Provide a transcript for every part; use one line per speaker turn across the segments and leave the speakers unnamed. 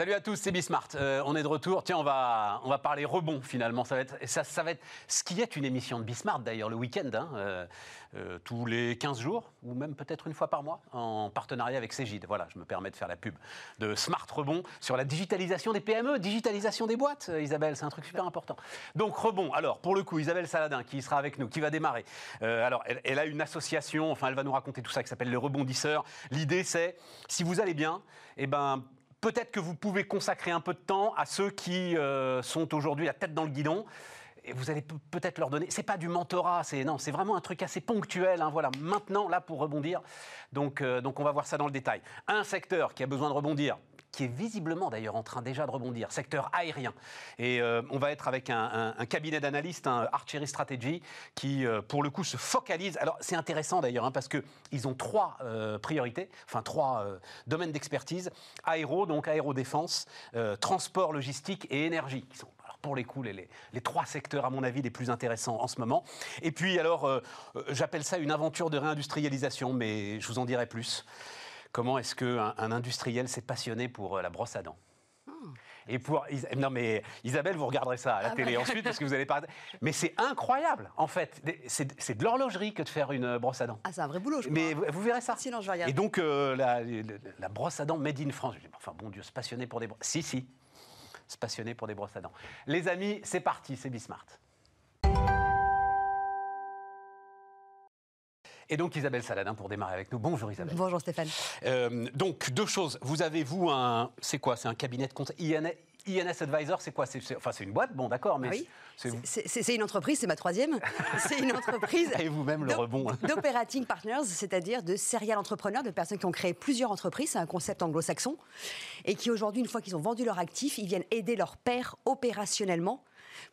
Salut à tous, c'est Bismart. Euh, on est de retour. Tiens, on va, on va parler rebond finalement. Ça va, être, ça, ça va être ce qui est une émission de Bismart d'ailleurs le week-end, hein, euh, euh, tous les 15 jours, ou même peut-être une fois par mois, en partenariat avec Cégide. Voilà, je me permets de faire la pub de Smart Rebond sur la digitalisation des PME, digitalisation des boîtes, Isabelle, c'est un truc super important. Donc rebond, alors pour le coup, Isabelle Saladin qui sera avec nous, qui va démarrer. Alors, elle, elle a une association, enfin elle va nous raconter tout ça, qui s'appelle Les Rebondisseurs. L'idée c'est, si vous allez bien, eh ben peut-être que vous pouvez consacrer un peu de temps à ceux qui euh, sont aujourd'hui la tête dans le guidon. Et vous allez pe- peut-être leur donner. C'est pas du mentorat, c'est non, c'est vraiment un truc assez ponctuel. hein, voilà, maintenant là pour rebondir. Donc, euh, donc on va voir ça dans le détail. Un secteur qui a besoin de rebondir, qui est visiblement d'ailleurs en train déjà de rebondir, secteur aérien. Et euh, on va être avec un, cabinet d'analystes, un Archery Strategy, qui euh, pour le coup se focalise. Alors c'est intéressant d'ailleurs hein, parce que ils ont trois euh, priorités, enfin trois domaines d'expertise aéro, donc aérodéfense, transport, logistique et énergie, qui sont pour les coups les, trois secteurs à mon avis les plus intéressants en ce moment. Et puis alors j'appelle ça une aventure de réindustrialisation, mais je vous en dirai plus. Comment est-ce qu'un un industriel s'est passionné pour euh, la brosse à dents et pour non mais Isabelle, vous regarderez ça à la télé ensuite parce que vous allez pas. Mais c'est incroyable en fait. C'est de l'horlogerie que de faire une euh, brosse à dents.
Ah, c'est un vrai boulot, je
Mais
crois.
vous, vous verrez ça.
Sinon, je vais regarder.
Et donc euh, la, la- la brosse à dents made in France. Je dis, enfin bon Dieu, se passionner pour des brosses. Si si, se passionner pour des brosses à dents. Les amis, c'est parti, c'est Bismart. Et donc Isabelle Saladin pour démarrer avec nous. Bonjour Isabelle.
Bonjour Stéphane.
Euh, donc, deux choses. Vous avez, vous, un. C'est quoi? C'est un cabinet de IN INS Advisor, c'est quoi? C'est- Enfin, c'est une boîte, bon, d'accord, mais
Ah oui.
c'est
une entreprise, c'est ma troisième. C'est une entreprise.
Et vous-même le rebond.
D'operating partners, c'est-à-dire de serial entrepreneurs, de personnes qui ont créé plusieurs entreprises. C'est un concept anglo-saxon. Et qui aujourd'hui, une fois qu'ils ont vendu leur actif, ils viennent aider leurs pairs opérationnellement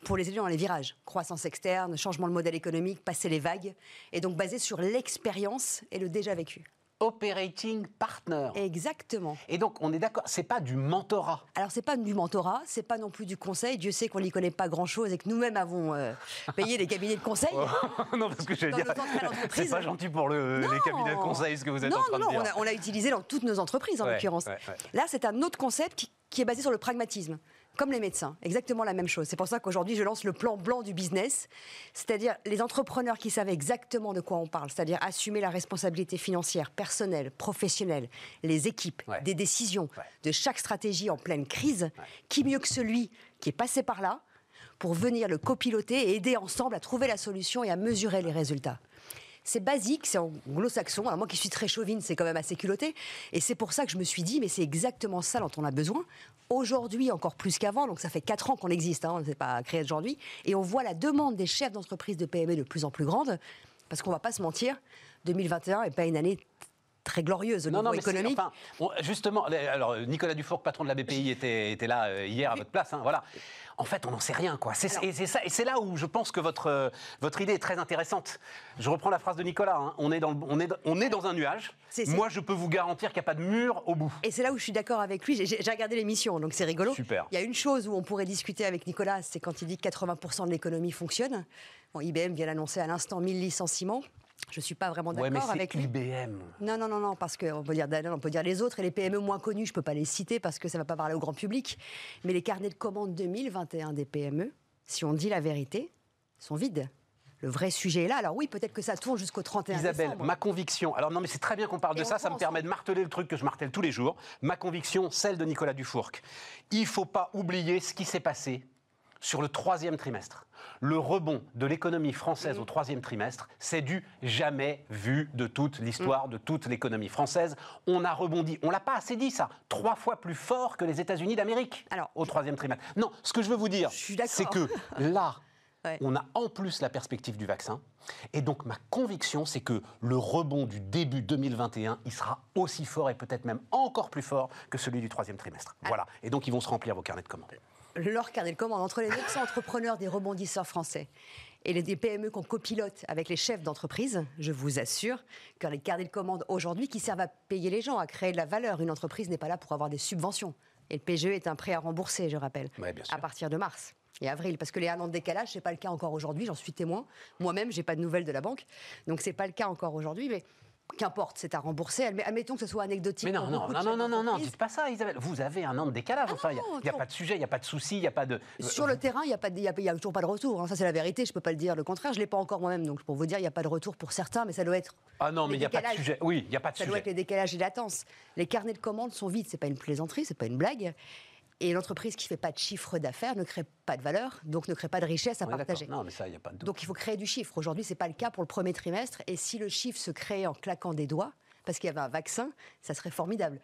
pour les aider dans les virages. Croissance externe, changement de modèle économique, passer les vagues. Et donc basé sur l'expérience et le déjà vécu.
Operating Partner.
Exactement.
Et donc, on est d'accord, c'est pas du mentorat.
Alors c'est pas du mentorat, c'est pas non plus du conseil. Dieu sait qu'on n'y connaît pas grand-chose et que nous-mêmes avons euh, payé des cabinets de conseil.
non, parce que
Dans
dire,
entreprises.
c'est pas gentil pour le- les cabinets de conseil, ce que vous êtes
non,
en train
non,
de dire.
non, on l'a utilisé dans toutes nos entreprises en
Ouais,
l'occurrence.
ouais, ouais.
Là, c'est un autre concept qui, qui est basé sur le pragmatisme, comme les médecins, exactement la même chose. C'est pour ça qu'aujourd'hui, je lance le plan blanc du business, c'est-à-dire les entrepreneurs qui savent exactement de quoi on parle, c'est-à-dire assumer la responsabilité financière, personnelle, professionnelle, les équipes,
Ouais.
des décisions
Ouais.
de chaque stratégie en pleine crise. Qui mieux que celui qui est passé par là pour venir le copiloter et aider ensemble à trouver la solution et à mesurer les résultats. C'est basique, c'est anglo-saxon. Alors moi qui suis très chauvine, c'est quand même assez culotté. Et c'est pour ça que je me suis dit, mais c'est exactement ça dont on a besoin. Aujourd'hui, encore plus qu'avant, donc ça fait 4 ans qu'on existe, hein, c'est pas créé aujourd'hui. Et on voit la demande des chefs d'entreprise de PME de plus en plus grande. Parce qu'on va pas se mentir, 2021 n'est pas une année très glorieuse au
Non, non,
niveau
mais c'est-
économique.
enfin, on- justement, alors Nicolas Dufour, patron de la BPI, était, était là euh, hier à votre place. hein, voilà. En fait, on n'en sait rien, quoi. C'est- et c'est ça, et c'est là où je pense que votre euh, votre idée est très intéressante. Je reprends la phrase de Nicolas. hein, on est dans le- on est on est dans un nuage.
C'est- c'est-
Moi, je peux vous garantir qu'il n'y a pas de mur au bout.
Et c'est là où je suis d'accord avec lui. J'ai- J'ai j'ai regardé l'émission, donc c'est rigolo.
Super.
Il y a une chose où on pourrait discuter avec Nicolas, c'est quand il dit que 80% de l'économie fonctionne. Bon, IBM vient d'annoncer à l'instant 1000 licenciements. Je ne suis pas vraiment
Ouais, mais
d'accord avec lui.
IBM.
Non, non, non, non, parce qu'on peut dire Danone, on peut dire les autres et les PME moins connus, je ne peux pas les citer parce que ça ne va pas parler au grand public. Mais les carnets de commandes 2021 des PME, si on dit la vérité, sont vides. Le vrai sujet est là. Alors oui, peut-être que ça tourne jusqu'au 31
Isabelle,
décembre.
ma conviction. Alors non, mais c'est très bien qu'on parle de ça. Ça me permet de marteler le truc que je martèle tous les jours. Ma conviction, celle de Nicolas Dufourc. Il faut pas oublier ce qui s'est passé sur le troisième trimestre. Le rebond de l'économie française au troisième trimestre, c'est du jamais vu de toute l'histoire
Mm.
de toute l'économie française. On a rebondi. On l'a pas assez dit ça. Trois fois plus fort que les États-Unis d'Amérique au troisième trimestre. Non, ce que je veux vous dire, c'est que là,
Ouais.
on a en plus la perspective du vaccin. Et donc, ma conviction, c'est que le rebond du début 2021, il sera aussi fort et peut-être même encore plus fort que celui du troisième trimestre.
Ah.
Voilà. Et donc, ils vont se remplir vos carnets de commandes.
Leur carnet de commandes entre les 900 entrepreneurs des rebondisseurs français et les des PME qu'on copilote avec les chefs d'entreprise, je vous assure que les carnets de commandes aujourd'hui qui servent à payer les gens, à créer de la valeur, une entreprise n'est pas là pour avoir des subventions. Et le PGE est un prêt à rembourser, je rappelle,
Ouais,
à partir de mars et avril. Parce que les un an de décalage, c'est pas le cas encore aujourd'hui, j'en suis témoin. Moi-même, j'ai pas de nouvelles de la banque, donc c'est pas le cas encore aujourd'hui. Mais qu'importe, c'est à rembourser. Admettons que ce soit anecdotique.
Mais non, non, non, non, non, non, dites pas ça, Isabelle. Vous avez un an de décalage. Enfin, il n'y a, y a pas de sujet, il n'y a pas de souci, il n'y a pas de.
Sur le terrain, il n'y a, pas de- il y a, il y a toujours pas de retour. hein. Ça, c'est la vérité. Je ne peux pas le dire le contraire. Je ne l'ai pas encore moi-même. Donc, pour vous dire, il n'y a pas de retour pour certains, mais ça doit être.
Ah non, mais il n'y a pas de sujet. Oui, il n'y a pas de
Ça doit
sujet.
être les décalages et latence. Les carnets de commandes sont vides. C'est pas une plaisanterie, c'est pas une blague. Et l'entreprise qui fait pas de chiffre d'affaires ne crée pas de valeur, donc ne crée pas de richesse à partager.
Non, mais ça, n'y a pas de doute.
Donc il faut créer du chiffre. Aujourd'hui, c'est pas le cas pour le premier trimestre. Et si le chiffre se crée en claquant des doigts, parce qu'il y avait un vaccin, ça serait formidable.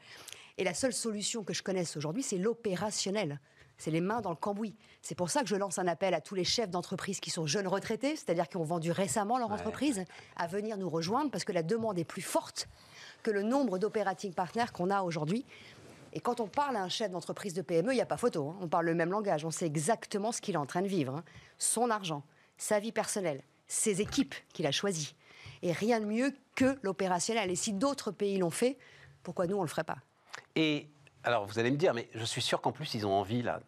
Et la seule solution que je connaisse aujourd'hui, c'est l'opérationnel. C'est les mains dans le cambouis. C'est pour ça que je lance un appel à tous les chefs d'entreprise qui sont jeunes retraités, c'est-à-dire qui ont vendu récemment leur entreprise, à venir nous rejoindre parce que la demande est plus forte que le nombre d'operating partners qu'on a aujourd'hui. Et quand on parle à un chef d'entreprise de PME, il n'y a pas photo. hein. On parle le même langage. On sait exactement ce qu'il est en train de vivre. hein. Son argent, sa vie personnelle, ses équipes qu'il a choisies. Et rien de mieux que l'opérationnel. Et si d'autres pays l'ont fait, pourquoi nous, on ne le ferait pas?
Alors, vous allez me dire, mais je suis sûr qu'en plus, ils ont envie, là,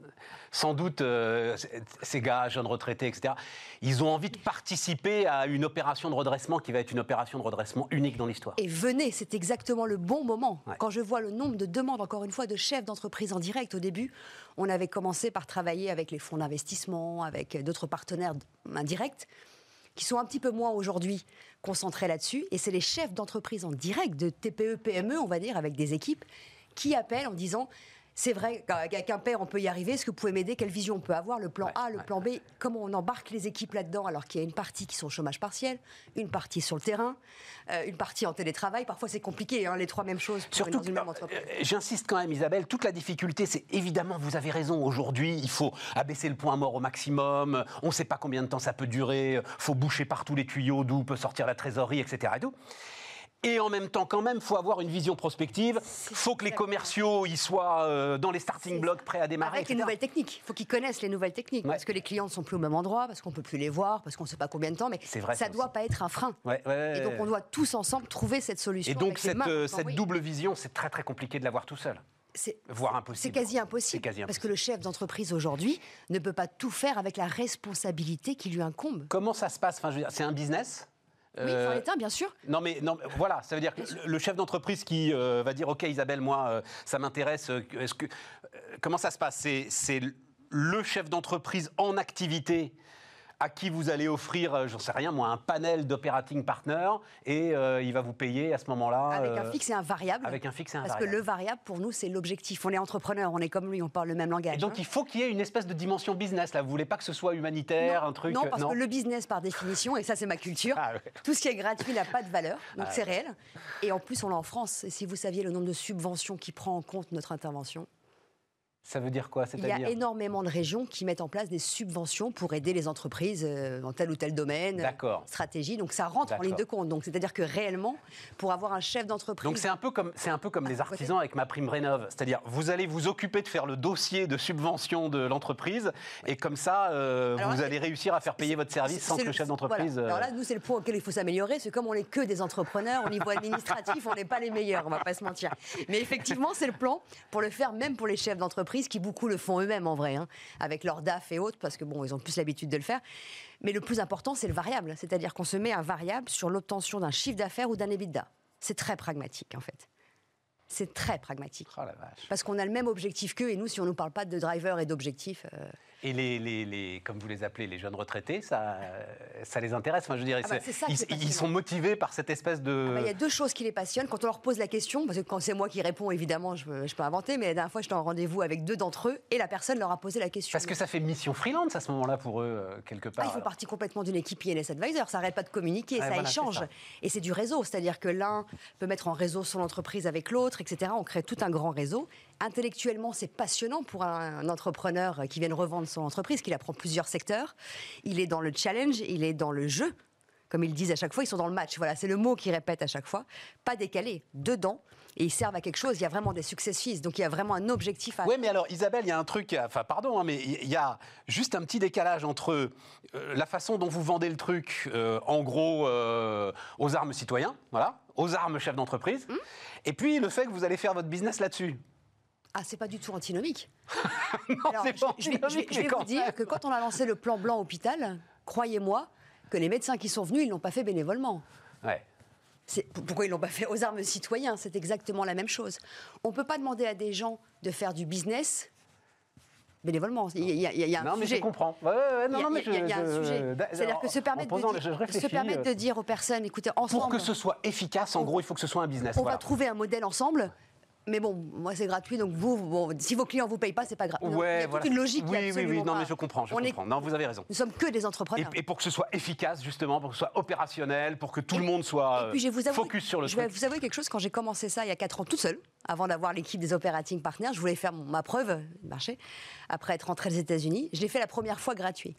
sans doute, euh, ces gars, jeunes retraités, etc., ils ont envie de participer à une opération de redressement qui va être une opération de redressement unique dans l'histoire.
Et venez, c'est exactement le bon moment.
Ouais.
Quand je vois le nombre de demandes, encore une fois, de chefs d'entreprise en direct au début, on avait commencé par travailler avec les fonds d'investissement, avec d'autres partenaires indirects, qui sont un petit peu moins aujourd'hui concentrés là-dessus. Et c'est les chefs d'entreprise en direct, de TPE, PME, on va dire, avec des équipes, qui appellent en disant. C'est vrai qu'avec un père, on peut y arriver. Est-ce que vous pouvez m'aider? Quelle vision on peut avoir? Le plan
Ouais,
A, le
ouais,
plan B Comment on embarque les équipes là-dedans alors qu'il y a une partie qui sont au chômage partiel, une partie sur le terrain, euh, une partie en télétravail? Parfois, c'est compliqué, hein, les trois mêmes choses pour
Surtout,
dans une même entreprise.
euh, j'insiste quand même, Isabelle, toute la difficulté, c'est évidemment, vous avez raison, aujourd'hui, il faut abaisser le point mort au maximum, on ne sait pas combien de temps ça peut durer, il faut boucher partout les tuyaux d'où peut sortir la trésorerie, etc. Et, tout. Et en même temps, quand même, il faut avoir une vision prospective, il faut que les commerciaux ils soient euh, dans les starting blocks prêts à démarrer.
Avec les nouvelles techniques. Il faut qu'ils connaissent les nouvelles techniques.
Ouais.
Parce que les clients ne sont plus au même endroit, parce qu'on ne peut plus les voir, parce qu'on ne sait pas combien de temps. Mais
vrai,
ça ne doit
aussi.
pas être un frein.
Ouais, ouais,
Et donc, on doit tous ensemble trouver cette solution.
Et donc, cette, euh, cette double vision, c'est très très compliqué de l'avoir tout seul.
C'est-
impossible.
C'est quasi impossible.
Quasi
Parce que le chef d'entreprise aujourd'hui ne peut pas tout faire avec la responsabilité qui lui incombe.
Comment ça se passe? Enfin, C'est un business?
Oui,
Euh,
enfin, l'État, bien sûr.
Non mais, non, mais voilà, ça veut dire que le- chef d'entreprise qui euh, va dire, OK Isabelle, moi, euh, ça m'intéresse, euh, est-ce que, comment ça se passe? C'est c'est le chef d'entreprise en activité à qui vous allez offrir, euh, j'en sais rien moi, un panel d'operating partners et euh, il va vous payer à ce moment-là.
Avec
euh,
un fixe et un variable.
avec un fixe et un
Parce
variable.
que le variable, pour nous, c'est l'objectif. On est entrepreneur, on est comme lui, on parle le même langage.
Et donc
hein.
il faut qu'il y ait une espèce de dimension business là. Vous voulez pas que ce soit humanitaire,
non,
un truc
Non, parce
non
que le business, par définition, et ça, c'est ma culture,
Ah ouais.
tout ce qui est gratuit n'a pas de valeur, donc
Ah
c'est réel. Et en plus, on l'a en France. Et si vous saviez le nombre de subventions qui prend en compte notre intervention,
Ça veut dire quoi
il y a énormément de régions qui mettent en place des subventions pour aider les entreprises euh, dans tel ou tel domaine,
D'accord.
stratégie. Donc ça rentre en ligne de compte. Donc c'est-à-dire que réellement, pour avoir un chef d'entreprise.
Donc c'est un peu comme c'est un peu comme les
côté.
artisans avec ma prime rénov, c'est-à-dire vous allez vous occuper de faire le dossier de subvention de l'entreprise et comme ça euh,
Alors
vous allez réussir à faire payer votre service sans que le chef
voilà.
d'entreprise.
Alors
euh,
là, nous, c'est le point auquel il faut s'améliorer. C'est comme on n'est que des entrepreneurs, au niveau administratif, on n'est pas les meilleurs, on va pas se mentir. Mais effectivement, c'est le plan pour le faire, même pour les chefs d'entreprise, qui beaucoup le font eux-mêmes en vrai, hein, avec leur DAF et autres, parce que bon, ils ont plus l'habitude de le faire. Mais le plus important, c'est le variable. C'est-à-dire qu'on se met un variable sur l'obtention d'un chiffre d'affaires ou d'un EBITDA. C'est très pragmatique, en fait. C'est très pragmatique.
oh la vache.
Parce qu'on a le même objectif qu'eux, et nous, si on ne nous parle pas de driver et d'objectif, euh,
Et les, les, les- comme vous les appelez, les jeunes retraités, ça, euh, ça les intéresse. Enfin, je veux dire,
Ah bah, ça
ils, sont motivés par cette espèce de.
Ah bah, Il y a deux choses qui les passionnent. Quand on leur pose la question, parce que quand c'est moi qui réponds, évidemment, je, peux- je peux inventer, mais la dernière fois, j'étais en rendez-vous avec deux d'entre eux et la personne leur a posé la question.
Parce que ça fait mission freelance à ce moment-là pour eux euh, quelque
Ah,
part.
ils font partie complètement d'une équipe INS Advisor. Ça n'arrête pas de communiquer, ça
voilà,
échange.
ça.
Et c'est du réseau. C'est-à-dire que l'un peut mettre en réseau son entreprise avec l'autre, etc. On crée tout un grand réseau. Intellectuellement, c'est passionnant pour un, entrepreneur qui vient de revendre son entreprise, qu'il apprend plusieurs secteurs. Il est dans le challenge, il est dans le jeu. Comme ils disent à chaque fois, ils sont dans le match. Voilà, c'est le mot qu'ils répètent à chaque fois. Pas décalé, dedans. Et ils servent à quelque chose. Il y a vraiment des success fees. Donc il y a vraiment un objectif à
Oui, mais alors Isabelle, il y a un truc, enfin pardon, hein, mais il y a juste un petit décalage entre euh, la façon dont vous vendez le truc, euh, en gros, euh, aux armes citoyens, voilà, aux armes chefs d'entreprise, et puis le fait que vous allez faire votre business là-dessus.
Ah, c'est pas du tout antinomique.
Non,
Alors, je,
pas
je vais, je vais-
antinomique,
je vais
mais
vous dire que quand on a lancé le plan blanc hôpital, croyez-moi que les médecins qui sont venus, ils l'ont pas fait bénévolement.
Ouais.
pourquoi ils l'ont pas fait aux armes citoyens? C'est exactement la même chose. On ne peut pas demander à des gens de faire du business bénévolement. Il y a, il y a un
non,
sujet.
mais je comprends. Ouais, ouais, non,
il y a, il y a un sujet. C'est-à-dire que se permettre,
posant,
de, dire, se permettre de dire aux personnes, écoutez, ensemble...
Pour que ce soit efficace, en gros, il faut que ce soit un business.
On
voilà.
va trouver un modèle ensemble mais bon, moi c'est gratuit, donc vous, bon, si vos clients vous payent pas, c'est pas grave.
Ouais,
il y a toute une logique.
Oui,
qui
oui, oui, non,
pas...
mais je comprends, je
on
comprends.
Est...
Non, vous avez raison.
Nous sommes que des entrepreneurs.
Et, et, pour que ce soit efficace, justement, pour que ce soit opérationnel, pour que tout et, le monde soit
et puis, je vous avouer,
focus sur le
je
truc.
vais vous avouer quelque chose, quand j'ai commencé ça il y a 4 ans toute seule, avant d'avoir l'équipe des operating partners, je voulais faire ma preuve marché, après être rentré aux États-Unis. Je l'ai fait la première fois gratuit.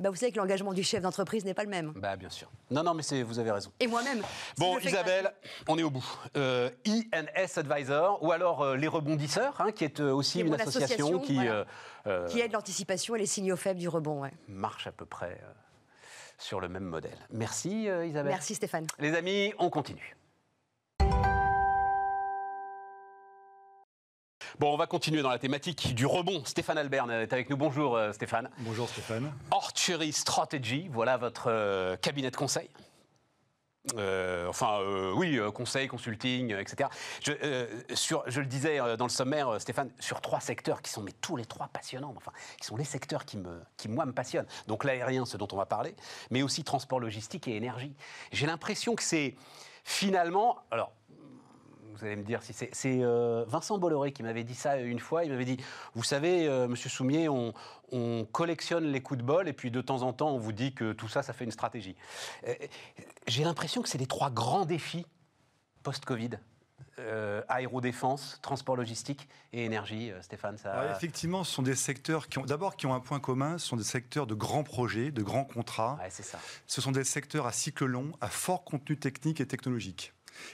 Eh ben, vous savez que l'engagement du chef d'entreprise n'est pas le même.
Bah, bien sûr. Non, non, mais vous avez raison.
Et moi-même.
Bon, Isabelle, on est au bout. Euh, INS Advisor, ou alors euh, Les Rebondisseurs, hein, qui est euh, aussi
est
une association,
association
qui,
voilà. qui aide l'anticipation et les signaux faibles du rebond. Ouais.
Marche à peu près sur le même modèle. Merci, Isabelle.
Merci, Stéphane.
Les amis, on continue. Bon, on va continuer dans la thématique du rebond. Stéphane Albert est avec nous. Bonjour Stéphane.
Bonjour Stéphane.
Archery Strategy, voilà votre euh, cabinet de conseil. Euh, enfin, euh, oui, conseil, consulting, etc. Je, sur, je le disais dans le sommaire, Stéphane, sur trois secteurs qui sont mais tous les trois passionnants, enfin, qui sont les secteurs qui, me, qui moi me passionnent. Donc l'aérien, ce dont on va parler, mais aussi transport logistique et énergie. J'ai l'impression que c'est finalement, alors vous allez me dire si c'est. Euh, Vincent Bolloré qui m'avait dit ça une fois. Il m'avait dit Vous savez, euh, monsieur Soumier, on, on, collectionne les coups de bol et puis de temps en temps, on vous dit que tout ça, ça fait une stratégie. Euh, J'ai l'impression que c'est les trois grands défis post-Covid. Euh, aérodéfense, transport logistique et énergie, Stéphane ça...
Alors, Effectivement, ce sont des secteurs qui ont d'abord qui ont un point commun, ce sont des secteurs de grands projets, de grands contrats.
Ouais, ça.
Ce sont des secteurs à cycle long, à fort contenu technique et technologique.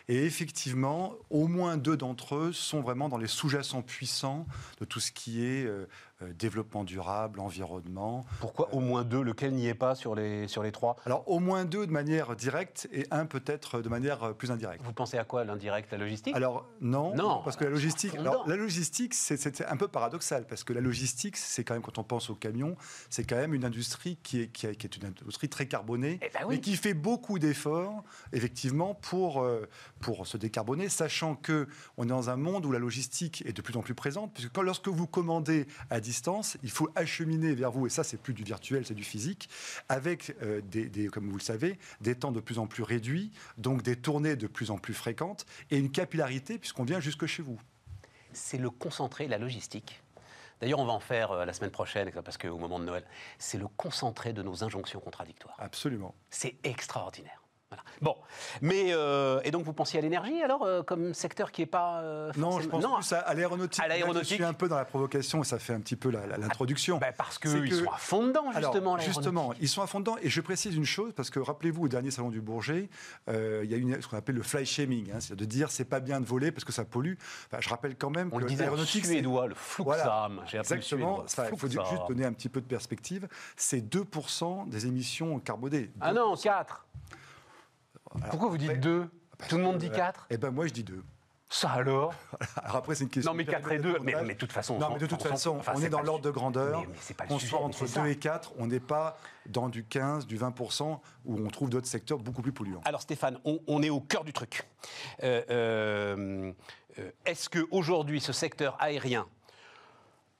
Et effectivement, au moins deux d'entre eux sont vraiment dans les sous-jacents puissants de tout ce qui est euh, euh, développement durable, environnement.
Pourquoi au moins deux? Lequel n'y est pas sur les, sur les trois?
Alors au moins deux de manière directe et un peut-être de manière plus indirecte.
Vous pensez à quoi l'indirect? La logistique?
Alors non,
non,
parce que la logistique, alors, la logistique c'est un peu paradoxal parce que la logistique c'est quand même quand on pense aux camions, c'est quand même une industrie qui est, qui, est, qui est une industrie très carbonée,
eh ben oui.
mais qui fait beaucoup d'efforts effectivement pour euh, pour se décarboner, sachant que on est dans un monde où la logistique est de plus en plus présente, puisque quand, lorsque vous commandez à distance, il faut acheminer vers vous, et ça c'est plus du virtuel, c'est du physique, avec euh, des, des, comme vous le savez, des temps de plus en plus réduits, donc des tournées de plus en plus fréquentes, et une capillarité puisqu'on vient jusque chez vous.
C'est le concentré, la logistique. D'ailleurs, on va en faire euh, la semaine prochaine, parce qu'au moment de Noël, c'est le concentré de nos injonctions contradictoires.
Absolument.
C'est extraordinaire. Voilà. Bon, mais euh, et donc vous pensiez à l'énergie alors euh, comme secteur qui est pas euh,
non, je pense non, plus à, à l'aéronautique.
À l'aéronautique,
je suis un peu dans la provocation et ça fait un petit peu l'introduction.
Bah parce que ils que... sont à fond dedans justement.
Alors, justement, ils sont à fond dedans et je précise une chose parce que rappelez-vous au dernier salon du Bourget, il y a une, ce qu'on appelle le fly shaming, hein, c'est de dire c'est pas bien de voler parce que ça pollue. Enfin, je rappelle quand même
On
que l'aéronautique,
suédois, le Fluxam. Voilà,
exactement. Il faut juste donner un petit peu de perspective. C'est 2% des émissions carbonées.
Ah non, 4 alors, Pourquoi vous dites 2 Tout le monde dit 4
Eh ben moi je dis 2.
Ça alors
Alors après c'est une question.
Non mais 4 et 2, mais, mais de toute façon.
Non mais de toute façon, enfin, on est, est dans l'ordre de grandeur.
Mais, mais pas
on soit entre 2 et 4, on n'est pas dans du 15, du 20%, où on trouve d'autres secteurs beaucoup plus polluants.
Alors Stéphane, on, on est au cœur du truc. Euh, euh, Est-ce qu'aujourd'hui ce secteur aérien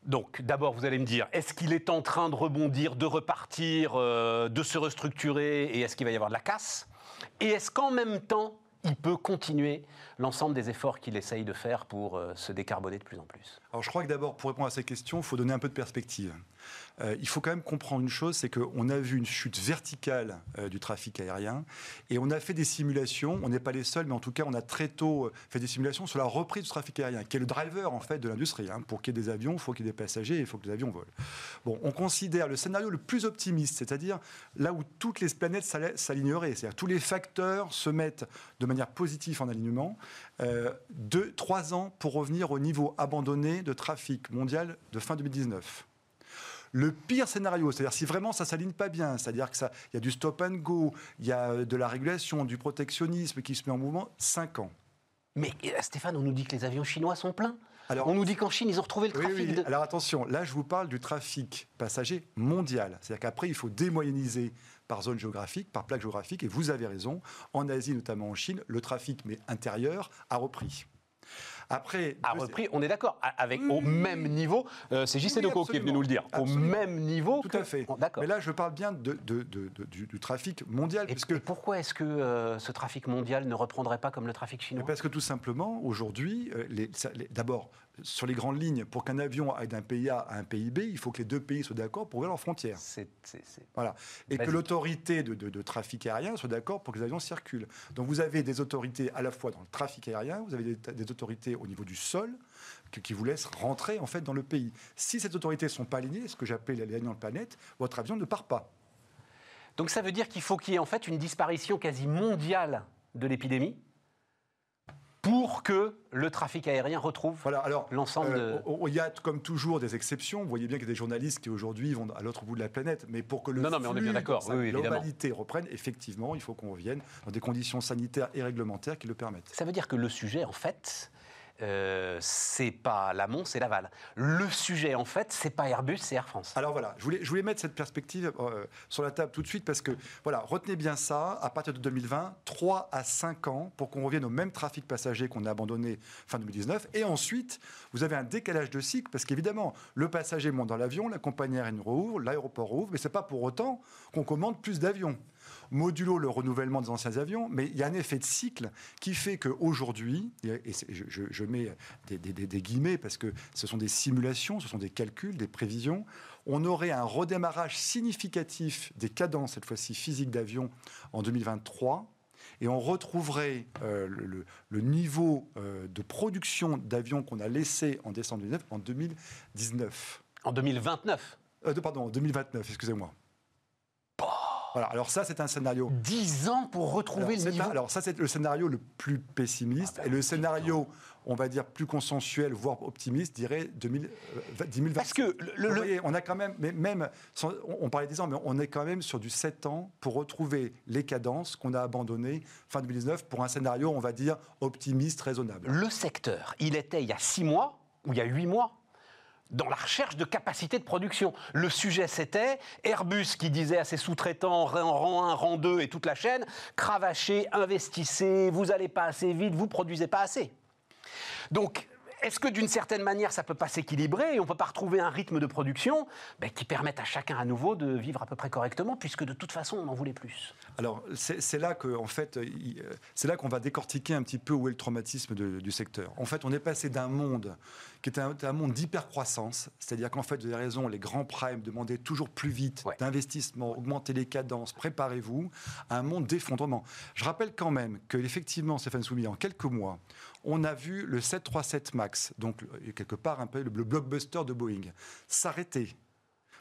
donc, d'abord, vous allez me dire, est-ce qu'il est en train de rebondir, de repartir, euh, de se restructurer, et est-ce qu'il va y avoir de la casse? Et est-ce qu'en même temps, il peut continuer l'ensemble des efforts qu'il essaye de faire pour euh, se décarboner de plus en plus?
Alors, je crois que d'abord, pour répondre à ces questions, il faut donner un peu de perspective. Euh, il faut quand même comprendre une chose, c'est qu'on a vu une chute verticale euh, du trafic aérien et on a fait des simulations, on n'est pas les seuls, mais en tout cas on a très tôt fait des simulations sur la reprise du trafic aérien, qui est le driver en fait de l'industrie. Hein. Pour qu'il y ait des avions, il faut qu'il y ait des passagers, il faut que les avions volent. Bon, on considère le scénario le plus optimiste, c'est-à-dire là où toutes les planètes s'aligneraient, c'est-à-dire tous les facteurs se mettent de manière positive en alignement, euh, deux, trois ans pour revenir au niveau abandonné de trafic mondial de fin 2019. Le pire scénario, c'est-à-dire si vraiment ça s'aligne pas bien, c'est-à-dire qu'il y a du stop and go, il y a de la régulation, du protectionnisme qui se met en mouvement, 5 ans.
Mais Stéphane, on nous dit que les avions chinois sont pleins. On nous dit qu'en Chine, ils ont retrouvé le trafic.
De... Alors attention, là, je vous parle du trafic passager mondial. C'est-à-dire qu'après, il faut démoyenniser par zone géographique, par plaque géographique. Et vous avez raison, en Asie, notamment en Chine, le trafic, mais intérieur, a repris.
Après, à repris, on est d'accord, avec au même niveau. Euh, c'est JC Deco qui est venu nous le dire. Au même niveau.
Tout à fait. Mais là, je parle bien de, du, trafic mondial.
Et, pourquoi est-ce que euh, ce trafic mondial ne reprendrait pas comme le trafic chinois?
Parce que tout simplement, aujourd'hui, euh, d'abord, sur les grandes lignes, pour qu'un avion aille d'un pays A à un pays B, il faut que les deux pays soient d'accord pour ouvrir leurs frontières. voilà. Et que l'autorité de, trafic aérien soit d'accord pour que les avions circulent. Donc vous avez des autorités à la fois dans le trafic aérien, vous avez des, autorités au niveau du sol qui vous laissent rentrer en fait dans le pays. Si ces autorités ne sont pas alignées, ce que j'appelle les de planète, votre avion ne part pas.
Donc ça veut dire qu'il faut qu'il y ait en fait une disparition quasi mondiale de l'épidémie pour que le trafic aérien retrouve voilà, l'ensemble
euh, de... Il y a comme toujours des exceptions. Vous voyez bien qu'il y a des journalistes qui aujourd'hui vont à l'autre bout de la planète. Mais pour que le
non, non, mais on est bien d'accord. Oui,
globalité reprenne, effectivement, il faut qu'on revienne dans des conditions sanitaires et réglementaires qui le permettent.
Ça veut dire que le sujet, en fait, euh, c'est pas l'amont, c'est l'aval. Le sujet, en fait, c'est pas Airbus, c'est Air France.
Alors voilà, je voulais, mettre cette perspective euh, sur la table tout de suite parce que, voilà, retenez bien ça, à partir de 2020, 3 à 5 ans pour qu'on revienne au même trafic passager qu'on a abandonné fin 2019. Et ensuite, vous avez un décalage de cycle parce qu'évidemment, le passager monte dans l'avion, la compagnie aérienne rouvre, l'aéroport rouvre, mais c'est pas pour autant qu'on commande plus d'avions modulo le renouvellement des anciens avions, mais il y a un effet de cycle qui fait qu'aujourd'hui, et je, mets des, guillemets parce que ce sont des simulations, ce sont des calculs, des prévisions, on aurait un redémarrage significatif des cadences, cette fois-ci physiques d'avions, en 2023 et on retrouverait euh, le, niveau euh, de production d'avions qu'on a laissé en décembre 2019 en 2019.
En 2029
euh, Pardon, en 2029, excusez-moi. Voilà, alors ça, c'est un scénario.
10 ans pour retrouver le niveau.
alors ça, c'est le scénario le plus pessimiste. Ah bah et le scénario, on va dire, plus consensuel, voire optimiste, dirait 2000, 2020.
Parce que
le, Vous voyez, on a quand même, mais même, on parlait des ans, mais on est quand même sur du 7 ans pour retrouver les cadences qu'on a abandonnées fin 2019 pour un scénario, on va dire, optimiste, raisonnable.
Le secteur, il était il y a 6 mois ou il y a 8 mois dans la recherche de capacité de production. Le sujet, c'était Airbus qui disait à ses sous-traitants, rang 1, rang 2 et toute la chaîne, cravachez, investissez, vous n'allez pas assez vite, vous produisez pas assez. Donc, est-ce que d'une certaine manière, ça ne peut pas s'équilibrer et on ne peut pas retrouver un rythme de production ben, qui permette à chacun à nouveau de vivre à peu près correctement, puisque de toute façon, on en voulait plus?
Alors, c'est là que, en fait, euh, c'est là qu'on va décortiquer un petit peu où est le traumatisme du secteur. En fait, on est passé d'un monde qui était un, monde d'hypercroissance, c'est-à-dire qu'en fait, vous avez raison, les grands primes demandaient toujours plus vite d'investissement, augmenter les cadences, préparez-vous, à un monde d'effondrement. Je rappelle quand même que, effectivement, Stéphane Soumy, en quelques mois, on a vu le 737 MAX, donc quelque part un peu le blockbuster de Boeing, s'arrêter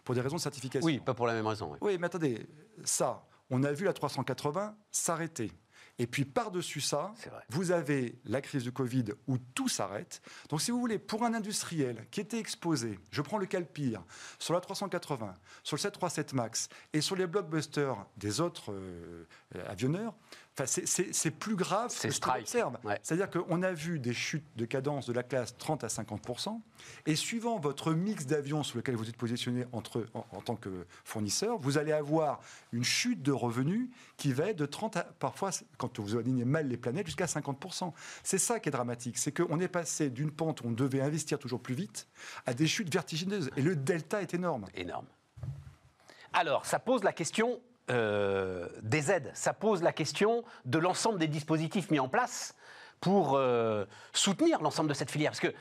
pour des raisons de certification.
Oui, pas pour la même raison.
Oui, oui mais attendez, ça, on a vu la 380 s'arrêter. Et puis par-dessus ça, vous avez la crise du Covid où tout s'arrête. Donc si vous voulez, pour un industriel qui était exposé, je prends le cas le pire, sur la 380, sur le 737 MAX et sur les blockbusters des autres euh, avionneurs, c'est plus grave
que ce qu'on observe.
C'est-à-dire qu'on a vu des chutes de cadence de la classe 30 à 50% et suivant votre mix d'avions sur lequel vous êtes positionné entre, en, tant que fournisseur, vous allez avoir une chute de revenus qui va être de 30 à, parfois, quand vous alignez mal les planètes, jusqu'à 50 C'est ça qui est dramatique, c'est qu'on est passé d'une pente où on devait investir toujours plus vite à des chutes vertigineuses. Et le delta est énorme.
Énorme. Alors, ça pose la question euh, des aides. Ça pose la question de l'ensemble des dispositifs mis en place pour euh, soutenir l'ensemble de cette filière. Parce que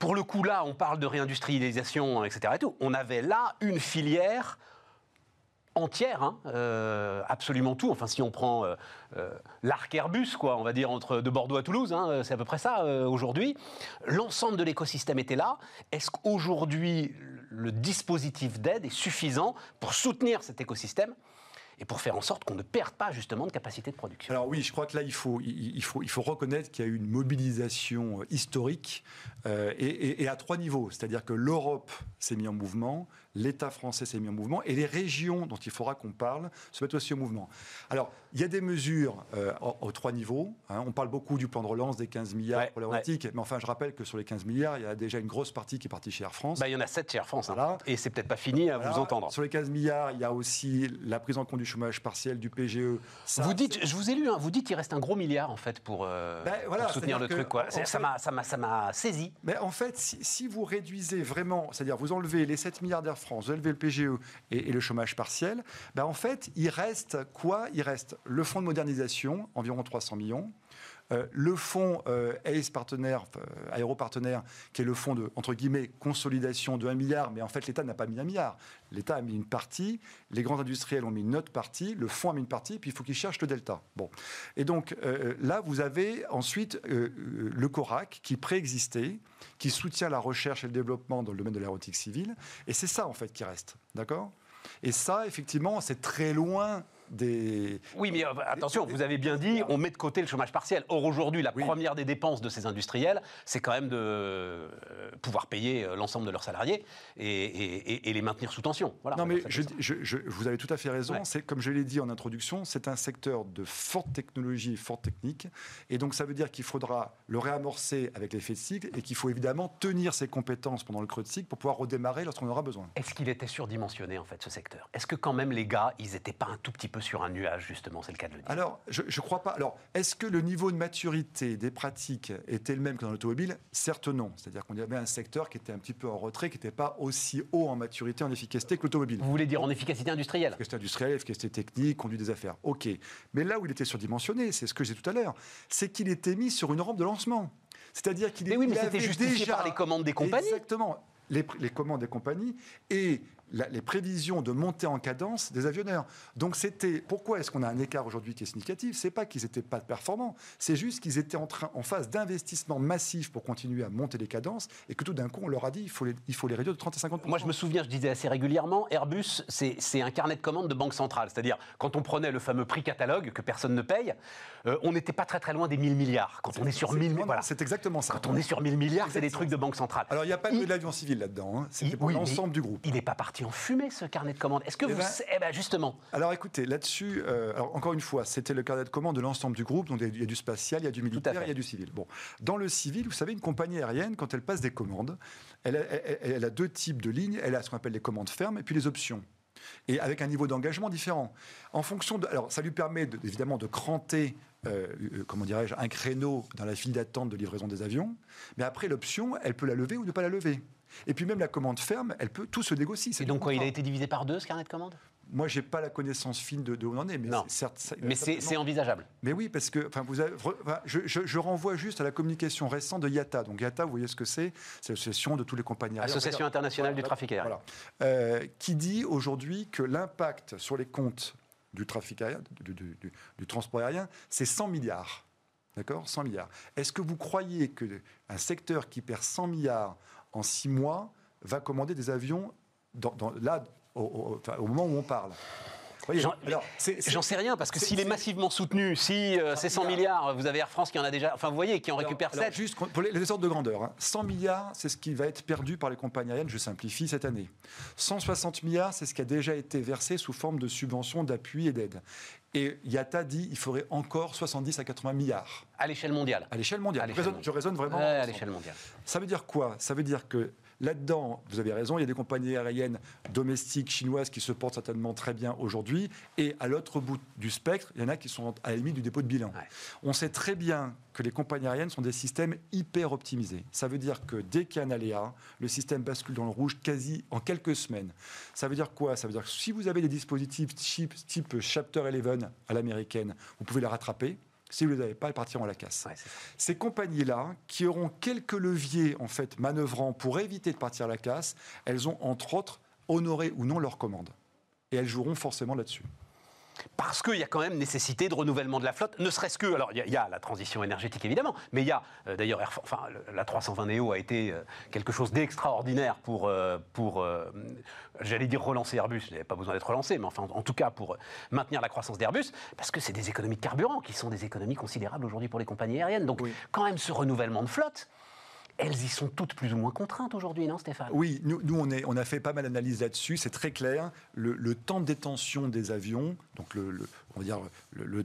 pour le coup, là, on parle de réindustrialisation, etc. Et tout. On avait là une filière entière, hein, euh, absolument tout. Enfin, si on prend l'arc Airbus, quoi, on va dire entre de Bordeaux à Toulouse, hein, c'est à peu près ça aujourd'hui. L'ensemble de l'écosystème était là. Est-ce qu'aujourd'hui le dispositif d'aide est suffisant pour soutenir cet écosystème? Et pour faire en sorte qu'on ne perde pas justement de capacité de production.
Alors oui, je crois que là, il faut, il faut, il faut reconnaître qu'il y a eu une mobilisation euh, historique euh, et, à trois niveaux. C'est-à-dire que l'Europe s'est mise en mouvement, l'État français s'est mis en mouvement et les régions dont il faudra qu'on parle se mettent aussi au mouvement. Alors, il y a des mesures euh, aux, trois niveaux. Hein. On parle beaucoup du plan de relance des 15 milliards pour l'aéronautique, mais enfin, je rappelle que sur les 15 milliards, il y a déjà une grosse partie qui est partie chez Air France.
Bah, il y en a 7 chez Air France, hein. et c'est peut-être pas fini à vous entendre.
Sur les 15 milliards, il y a aussi la prise en compte du chômage partiel, du PGE.
vous dites, je vous ai lu, hein, vous dites qu'il reste un gros milliard en fait pour, euh, ben, soutenir le truc. Quoi. ça m'a saisi.
Mais en fait, si, vous réduisez vraiment, c'est-à-dire vous enlevez les 7 milliards d'Air France, vous enlevez le PGE et, le chômage partiel, ben en fait, il reste quoi? Il reste le fonds de modernisation, environ 300 millions. Euh, le fonds euh, ACE partenaire, euh, aéropartenaire, qui est le fonds de, entre guillemets, consolidation de 1 milliard, mais en fait l'État n'a pas mis un milliard. L'État a mis une partie, les grands industriels ont mis une autre partie, le fonds a mis une partie, puis il faut qu'ils cherchent le delta. Bon. Et donc là, vous avez ensuite le CORAC qui préexistait, qui soutient la recherche et le développement dans le domaine de l'aérotique civile, et c'est ça en fait qui reste. D'accord? Et ça, effectivement, c'est très loin
oui, mais euh, attention, vous avez bien dit, on met de côté le chômage partiel. Or, aujourd'hui, la première des dépenses de ces industriels, c'est quand même de euh, pouvoir payer euh, l'ensemble de leurs salariés et, les maintenir sous tension.
Voilà, non, mais je, vous avez tout à fait raison. C'est Comme je l'ai dit en introduction, c'est un secteur de forte technologie, forte technique. Et donc, ça veut dire qu'il faudra le réamorcer avec l'effet de cycle et qu'il faut évidemment tenir ses compétences pendant le creux de cycle pour pouvoir redémarrer lorsqu'on aura besoin.
Est-ce qu'il était surdimensionné, en fait, ce secteur? Est-ce que quand même les gars, ils n'étaient pas un tout petit peu sur un nuage, justement, c'est le cas de le dire.
Alors, je ne crois pas. Alors, est-ce que le niveau de maturité des pratiques était le même que dans l'automobile? Certes non. C'est-à-dire qu'on y avait un secteur qui était un petit peu en retrait, qui n'était pas aussi haut en maturité, en efficacité que l'automobile.
Vous voulez dire en efficacité industrielle?
Efficacité industrielle, efficacité technique, conduit des affaires. OK. Mais là où il était surdimensionné, c'est ce que j'ai tout à l'heure, c'est qu'il était mis sur une rampe de lancement. C'est-à-dire qu'il
mais oui, mais c'était justifié déjà... par les commandes des compagnies.
Exactement. Les, les, commandes des compagnies et les prévisions de montée en cadence des avionneurs. Donc c'était pourquoi est-ce qu'on a un écart aujourd'hui qui est significatif? C'est pas qu'ils n'étaient pas performants, c'est juste qu'ils étaient en train en phase d'investissement massif pour continuer à monter les cadences et que tout d'un coup on leur a dit il faut les, il faut les réduire de 30 à 50
Moi je me souviens, je disais assez régulièrement, Airbus c'est un carnet de commandes de banque centrale, c'est-à-dire quand on prenait le fameux prix catalogue que personne ne paye, euh, on n'était pas très très loin des 1000 milliards. Quand on est sur 1000
voilà. c'est exactement ça.
Quand on est sur 1000 milliards, c'est des trucs de banque centrale.
Alors il n'y a pas de l'avion civil là-dedans, hein. c'est pour l'ensemble du groupe.
Il n'est pas parti en fumée ce carnet de commandes. Est-ce que eh vous. Ben, eh ben justement.
Alors écoutez, là-dessus, euh, encore une fois, c'était le carnet de commandes de l'ensemble du groupe. Donc il y a du spatial, il y a du militaire, il y a du civil. Bon. Dans le civil, vous savez, une compagnie aérienne, quand elle passe des commandes, elle a, elle a deux types de lignes. Elle a ce qu'on appelle les commandes fermes et puis les options et avec un niveau d'engagement différent. En fonction de, alors ça lui permet évidemment de cranter, euh, euh, comment dirais-je, un créneau dans la file d'attente de livraison des avions, mais après l'option, elle peut la lever ou ne pas la lever. Et puis même la commande ferme, elle peut tout se négocier.
Et donc quoi, il a été divisé par deux ce carnet de commande
moi, j'ai pas la connaissance fine de, où on en est, mais
certes, mais c'est envisageable.
Mais oui, parce que, enfin, vous je, renvoie juste à la communication récente de IATA. Donc IATA, vous voyez ce que c'est? C'est l'association de tous les compagnies
aériennes. Association internationale du trafic aérien.
Euh, qui dit aujourd'hui que l'impact sur les comptes du trafic aérien, du, transport aérien, c'est 100 milliards. D'accord? 100 milliards. Est-ce que vous croyez qu'un secteur qui perd 100 milliards en 6 mois va commander des avions dans, là, au, moment où on parle.
J'en sais rien, parce que s'il est, massivement soutenu, si euh, c'est 100 milliards, vous avez Air France qui en a déjà. Enfin, vous voyez, qui en récupère 7.
Juste pour les, les ordres de grandeur, 100 hein. milliards, c'est ce qui va être perdu par les compagnies aériennes, je simplifie, cette année. 160 milliards, c'est ce qui a déjà été versé sous forme de subventions, d'appui et d'aide. Et Yata dit qu'il faudrait encore 70 à 80 milliards.
À l'échelle mondiale.
À l'échelle mondiale. Je, raisonne, vraiment.
à l'échelle mondiale.
Ça veut dire quoi? Ça veut dire que Là-dedans, vous avez raison, il y a des compagnies aériennes domestiques chinoises qui se portent certainement très bien aujourd'hui. Et à l'autre bout du spectre, il y en a qui sont à la limite du dépôt de bilan. On sait très bien que les compagnies aériennes sont des systèmes hyper optimisés. Ça veut dire que dès qu'il y a un aléa, le système bascule dans le rouge quasi en quelques semaines. Ça veut dire quoi? Ça veut dire que si vous avez des dispositifs type, type Chapter 11 à l'américaine, vous pouvez les rattraper. Si vous ne les avez pas, elles partiront à la casse. Ces compagnies-là, qui auront quelques leviers en fait manœuvrant pour éviter de partir à la casse, elles ont entre autres honoré ou non leurs commandes. Et elles joueront forcément là-dessus
parce qu'il y a quand même nécessité de renouvellement de la flotte, ne serait-ce que, alors il y, a la transition énergétique évidemment, mais il y a euh, d'ailleurs, enfin, la 320 Neo a été euh, quelque chose d'extraordinaire pour, euh, pour j'allais dire relancer Airbus, il n'avait pas besoin d'être relancé, mais enfin en tout cas pour maintenir la croissance d'Airbus, parce que c'est des économies de carburant qui sont des économies considérables aujourd'hui pour les compagnies aériennes. Donc quand même ce renouvellement de flotte, elles y sont toutes plus ou moins contraintes aujourd'hui, non Stéphane?
Oui, nous, nous, on, est, on a fait pas mal d'analyses là-dessus, c'est très clair. Le, le temps de détention des avions, donc le, le- on va dire le-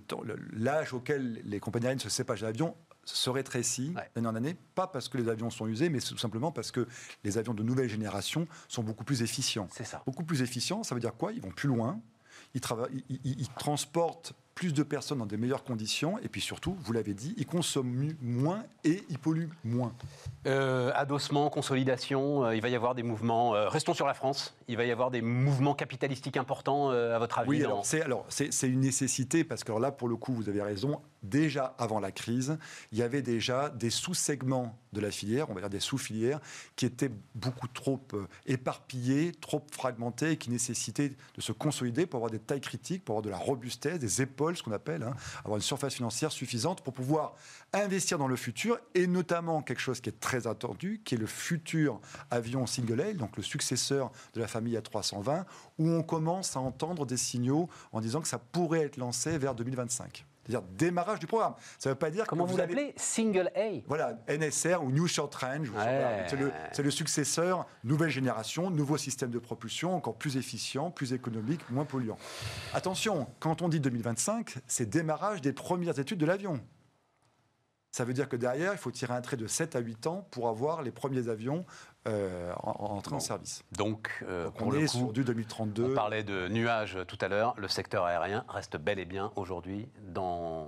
l'âge auquel les compagnies aériennes se séparent de l'avion, se rétrécit
Ouais.
d'année en année, pas parce que les avions sont usés, mais tout simplement parce que les avions de nouvelle génération sont beaucoup plus efficients.
C'est ça.
Beaucoup plus efficients, ça veut dire quoi? Ils vont plus loin, ils, travaillent, ils, ils- ils transportent plus de personnes dans des meilleures conditions, et puis surtout, vous l'avez dit, ils consomment moins et ils polluent moins.
Euh, adossement, consolidation, euh, il va y avoir des mouvements. euh, restons sur la France. Il va y avoir des mouvements capitalistiques importants, à votre avis
Oui,
dans-
alors c'est une nécessité parce que alors là pour le coup vous avez raison. Déjà avant la crise, il y avait déjà des sous-segments de la filière, on va dire des sous-filières, qui étaient beaucoup trop euh, éparpillés, trop fragmentés, et qui nécessitaient de se consolider pour avoir des tailles critiques, pour avoir de la robustesse, des épaules, ce qu'on appelle, hein, avoir une surface financière suffisante pour pouvoir investir dans le futur et notamment quelque chose qui est très attendu, qui est le futur avion single donc le successeur de la famille A320, où on commence à entendre des signaux en disant que ça pourrait être lancé vers 2025. C'est-à-dire démarrage du programme. Ça ne veut pas dire
Comment
que
vous
allez-
l'appelez Single A?
Voilà, NSR ou New Short Range.
Ouais.
C'est le, c'est le successeur, nouvelle génération, nouveau système de propulsion, encore plus efficient, plus économique, moins polluant. Attention, quand on dit 2025, c'est démarrage des premières études de l'avion. Ça veut dire que derrière, il faut tirer un trait de 7 à 8 ans pour avoir les premiers avions euh, en, en entrée en service.
Donc, euh,
Donc on est
coup,
sur du
on
2032.
parlait de nuages tout à l'heure. Le secteur aérien reste bel et bien aujourd'hui dans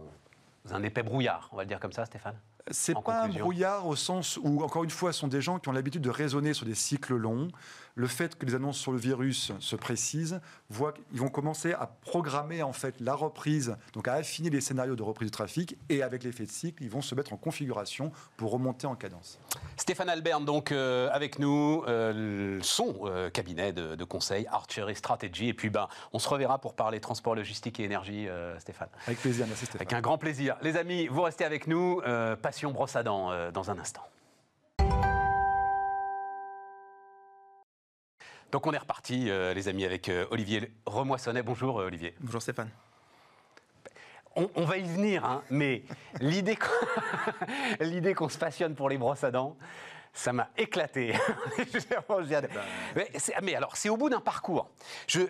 un épais brouillard, on va le dire comme ça, Stéphane?
C'est pas un brouillard au sens où, encore une fois, ce sont des gens qui ont l'habitude de raisonner sur des cycles longs. Le fait que les annonces sur le virus se précisent, voient qu'ils vont commencer à programmer en fait la reprise, donc à affiner les scénarios de reprise du trafic, et avec l'effet de cycle, ils vont se mettre en configuration pour remonter en cadence.
Stéphane Albert, donc euh, avec nous, euh, son euh, cabinet de, de conseil, Archery Strategy. Et puis, ben, on se reverra pour parler transport, logistique et énergie, Stéphane.
Avec plaisir, merci Stéphane.
Avec un grand plaisir. Les amis, vous restez avec nous. Passion brosse à dents dans un instant. Donc on est reparti, euh, les amis, avec euh, Olivier Remoissonnet. Bonjour euh, Olivier.
Bonjour Stéphane.
On, on va y venir, hein, mais l'idée qu'on l'idée qu'on se passionne pour les brosses à dents, ça m'a éclaté. De- mais, alors, c'est au bout d'un parcours. Je,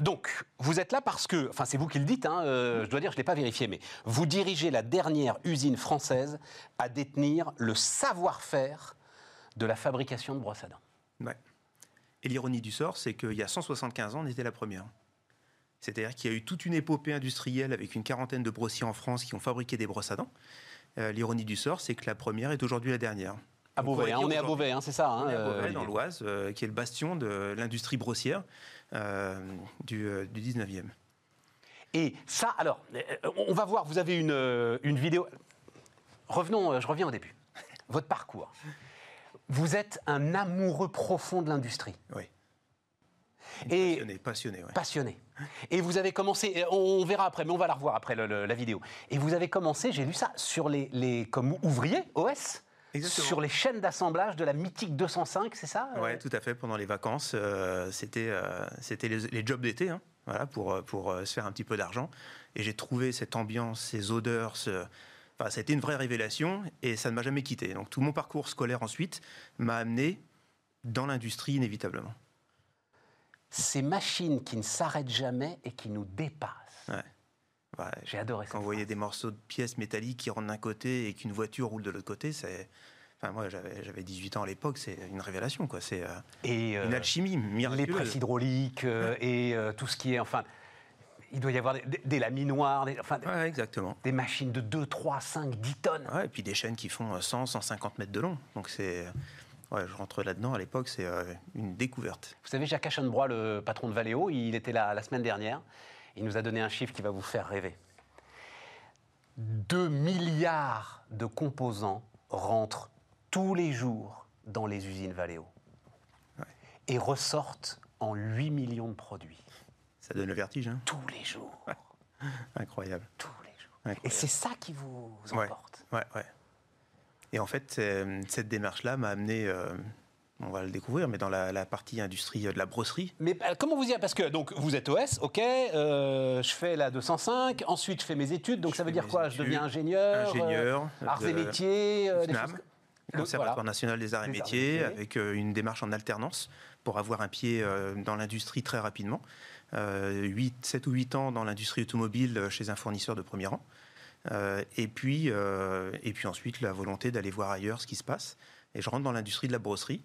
donc, vous êtes là parce que, enfin, c'est vous qui le dites, hein, je dois dire, je ne l'ai pas vérifié, mais vous dirigez la dernière usine française à détenir le savoir-faire de la fabrication de brosses à dents.
Ouais. Et l'ironie du sort, c'est qu'il y a 175 ans, on était la première. C'est-à-dire qu'il y a eu toute une épopée industrielle avec une quarantaine de brossiers en France qui ont fabriqué des brosses à dents. Euh, l'ironie du sort, c'est que la première est aujourd'hui la dernière.
À Beauvais,
on
hein,
va
on est à Beauvais, hein, c'est ça hein,
On est à
euh,
Beauvais, dans l'Oise, euh, qui est le bastion de l'industrie brossière euh, du, euh, du 19e.
Et ça, alors, on va voir, vous avez une, une vidéo. Revenons, je reviens au début. Votre parcours. Vous êtes un amoureux profond de l'industrie.
Oui.
Et
Passionné, passionné, ouais.
passionné. Et vous avez commencé, on verra après, mais on va la revoir après le- le- la vidéo. Et vous avez commencé, j'ai lu ça, sur les, les comme ouvrier, OS,
Exactement.
sur les chaînes d'assemblage de la mythique 205, c'est ça euh?
Ouais, tout à fait. Pendant les vacances, euh, c'était euh, c'était les, les jobs d'été, hein, voilà, pour, pour euh, se faire un petit peu d'argent. Et j'ai trouvé cette ambiance, ces odeurs, ce... enfin, ça a été une vraie révélation et ça ne m'a jamais quitté. Donc tout mon parcours scolaire ensuite m'a amené dans l'industrie inévitablement.
Ces machines qui ne s'arrêtent jamais et qui nous dépassent.
Ouais. Ouais,
J'ai adoré ça.
quand vous voyez des morceaux de pièces métalliques qui rentrent d'un côté et qu'une voiture roule de l'autre côté, c'est. Enfin, moi, j'avais j'avais 18 ans à l'époque, c'est une révélation, quoi. C'est euh, une
euh,
alchimie
les
miraculeuse.
presses hydrauliques euh, et euh, tout ce qui est, enfin, il doit y avoir des, des- des laminoirs, des, enfin,
Ouais, exactement.
des machines de 2, 3, 5, 10 tonnes.
Ouais, et puis des chaînes qui font euh, 100, 150 mètres de long. Donc c'est. Ouais, je rentre là-dedans à l'époque, c'est euh, une découverte.
Vous savez, Jacques Aschenbrois, le patron de Valeo, il était là la semaine dernière. Il nous a donné un chiffre qui va vous faire rêver. 2 milliards de composants rentrent tous les jours dans les usines Valeo
Ouais.
et ressortent en 8 millions de produits.
Ça donne le vertige, hein
Tous les jours.
Incroyable.
Tous les jours.
Incroyable.
Et c'est ça qui vous emporte.
Ouais, ouais. Et en fait, euh, cette démarche-là m'a amené euh, on va le découvrir, mais dans la, partie industrie de la brosserie.
Mais euh, comment vous y Parce que donc vous êtes OS, ok, euh, je fais la 205, ensuite je fais mes études, donc ça veut dire quoi? Je deviens ingénieur
Ingénieur.
arts et métiers
FNAM, Conservatoire national des arts et métiers, avec une démarche en alternance pour avoir un pied dans l'industrie très rapidement. 8, 7 ou 8 ans dans l'industrie automobile chez un fournisseur de premier rang. et, puis, et puis ensuite la volonté d'aller voir ailleurs ce qui se passe. Et je rentre dans l'industrie de la brosserie.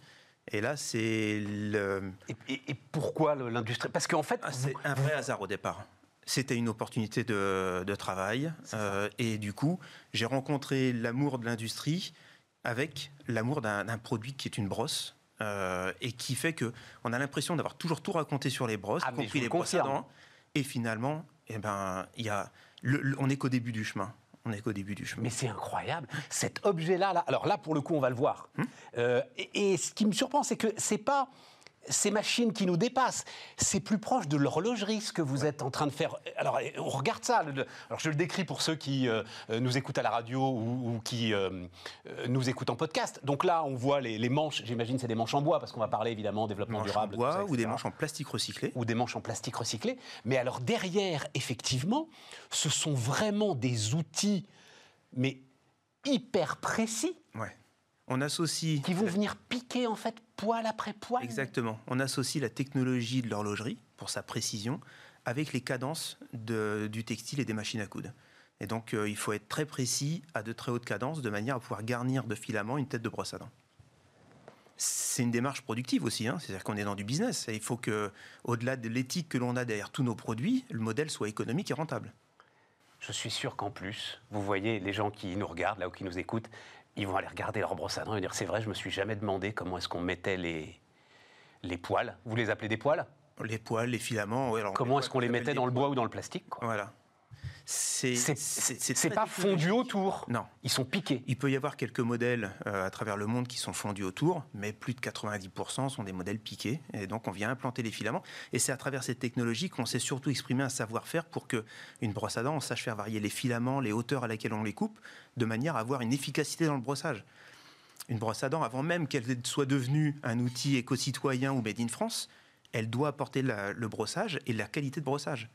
Et là, c'est le.
Et, pourquoi l'industrie? Parce qu'en fait.
Ah, c'est un vrai hasard au départ. C'était une opportunité de, de travail. Euh, et du coup, j'ai rencontré l'amour de l'industrie avec l'amour d'un produit qui est une brosse. Euh, et qui fait que on a l'impression d'avoir toujours tout raconté sur les brosses,
ah,
y compris les brosses. Et finalement, eh ben, y a on n'est qu'au début du chemin on n'est qu'au début du chemin.
Mais c'est incroyable. Cet objet-là, là, alors là, pour le coup, on va le voir. Hmm euh, et, ce qui me surprend, c'est que c'est pas ces machines qui nous dépassent. C'est plus proche de l'horlogerie ce que vous êtes en train de faire. Alors, on regarde ça. Alors, je le décris pour ceux qui euh, nous écoutent à la radio ou, qui euh, nous écoutent en podcast. Donc là, on voit les, manches. J'imagine c'est des manches en bois parce qu'on va parler évidemment développement durable.
En bois ou des manches en plastique recyclé.
Ou des manches en plastique recyclé. Mais alors derrière, effectivement, ce sont vraiment des outils, mais hyper précis.
Ouais. On associe.
Qui vont venir piquer en fait poil après poil.
Exactement. On associe la technologie de l'horlogerie pour sa précision avec les cadences du textile et des machines à coudre. Et donc euh, il faut être très précis à de très hautes cadences de manière à pouvoir garnir de filaments une tête de brosse à dents. C'est une démarche productive aussi, hein. c'est-à-dire qu'on est dans du business. Et il faut que, au-delà de l'éthique que l'on a derrière tous nos produits, le modèle soit économique et rentable.
Je suis sûr qu'en plus, vous voyez les gens qui nous regardent là ou qui nous écoutent, ils vont aller regarder leur brosse à dents et dire c'est vrai, je me suis jamais demandé comment est-ce qu'on mettait les, les poils. Vous les appelez des poils?
Les poils, les filaments.
Comment est-ce qu'on les mettait dans le bois ou dans le plastique
Voilà.
C'est pas fondu autour.
Non.
Ils sont piqués.
Il peut y avoir quelques modèles euh, à travers le monde qui sont fondus autour, mais plus de 90% sont des modèles piqués. Et donc, on vient implanter les filaments. Et c'est à travers cette technologie qu'on sait surtout exprimer un savoir-faire pour qu'une brosse à dents, on sache faire varier les filaments, les hauteurs à laquelle on les coupe, de manière à avoir une efficacité dans le brossage. Une brosse à dents, avant même qu'elle soit devenue un outil éco-citoyen ou made in France, elle doit apporter le brossage et la qualité de brossage.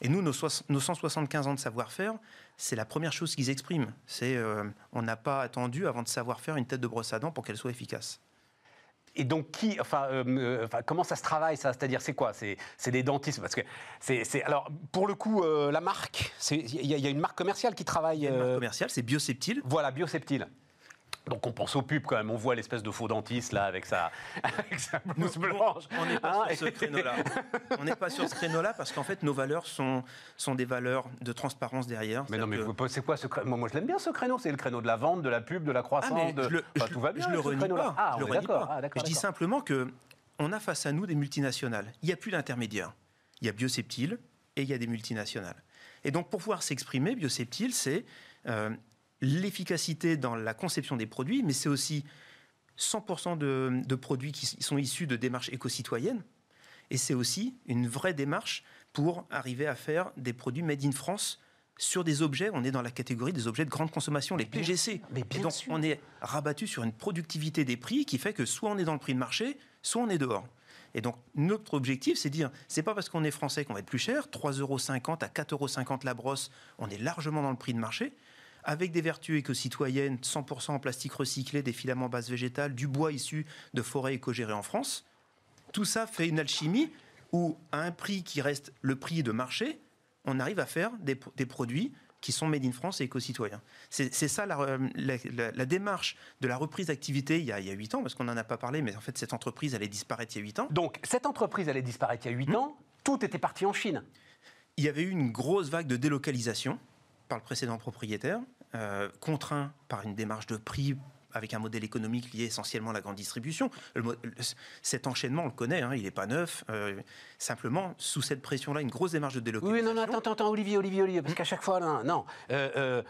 Et nous, nos, 175 ans de savoir-faire, c'est la première chose qu'ils expriment. C'est euh, on n'a pas attendu avant de savoir faire une tête de brosse à dents pour qu'elle soit efficace.
Et donc, qui, enfin, euh, euh, enfin, comment ça se travaille, ça? C'est-à-dire, c'est quoi? C'est des dentistes? Parce que, c'est, alors, pour le coup, la marque, il y, a une marque commerciale qui travaille.
Une marque commerciale, c'est Bioceptile.
Voilà, Bioceptile. Donc on pense aux pubs quand même, on voit l'espèce de faux dentiste là avec sa, avec sa blouse blanche.
On n'est pas hein, sur ce créneau-là. on n'est pas sur ce créneau-là parce qu'en fait nos valeurs sont, sont des valeurs de transparence derrière.
Mais non mais c'est quoi ce créneau Moi je l'aime bien ce créneau, c'est le créneau de la vente, de la pub, de la croissance, ah, de...
le, tout va bien. Je le renie pas. Ah, je, le renie pas. Ah, je dis simplement que on a face à nous des multinationales. Il n'y a plus d'intermédiaires. Il y a Bioceptile et il y a des multinationales. Et donc pour pouvoir s'exprimer, Bioceptile, c'est euh, l'efficacité dans la conception des produits, mais c'est aussi 100% de, produits qui sont issus de démarches éco-citoyennes. Et c'est aussi une vraie démarche pour arriver à faire des produits made in France sur des objets. On est dans la catégorie des objets de grande consommation, les PGC.
Mais
et donc, on est rabattu sur une productivité des prix qui fait que soit on est dans le prix de marché, soit on est dehors. Et donc, notre objectif, c'est de dire, c'est pas parce qu'on est français qu'on va être plus cher. 3,50 euros à 4,50 euros la brosse, on est largement dans le prix de marché avec des vertus éco-citoyennes, 100% en plastique recyclé, des filaments basse végétale, du bois issu de forêts éco-gérées en France. Tout ça fait une alchimie où, à un prix qui reste le prix de marché, on arrive à faire des, produits qui sont made in France et éco-citoyens. C'est ça la, démarche de la reprise d'activité il, y a 8 ans, parce qu'on n'en a pas parlé, mais en fait cette entreprise allait disparaître il y a 8 ans.
Donc cette entreprise allait disparaître il y a 8 hmm. ans, tout était parti en Chine.
Il y avait eu une grosse vague de délocalisation par le précédent propriétaire, euh, contraint par une démarche de prix avec un modèle économique lié essentiellement à la grande distribution. cet enchaînement, on le connaît, hein, il n'est pas neuf. Euh, simplement, sous cette pression-là, une grosse démarche de délocalisation.
Oui, non, non, attends, attends, Olivier, Olivier, Olivier, parce qu'à chaque fois, non, non euh,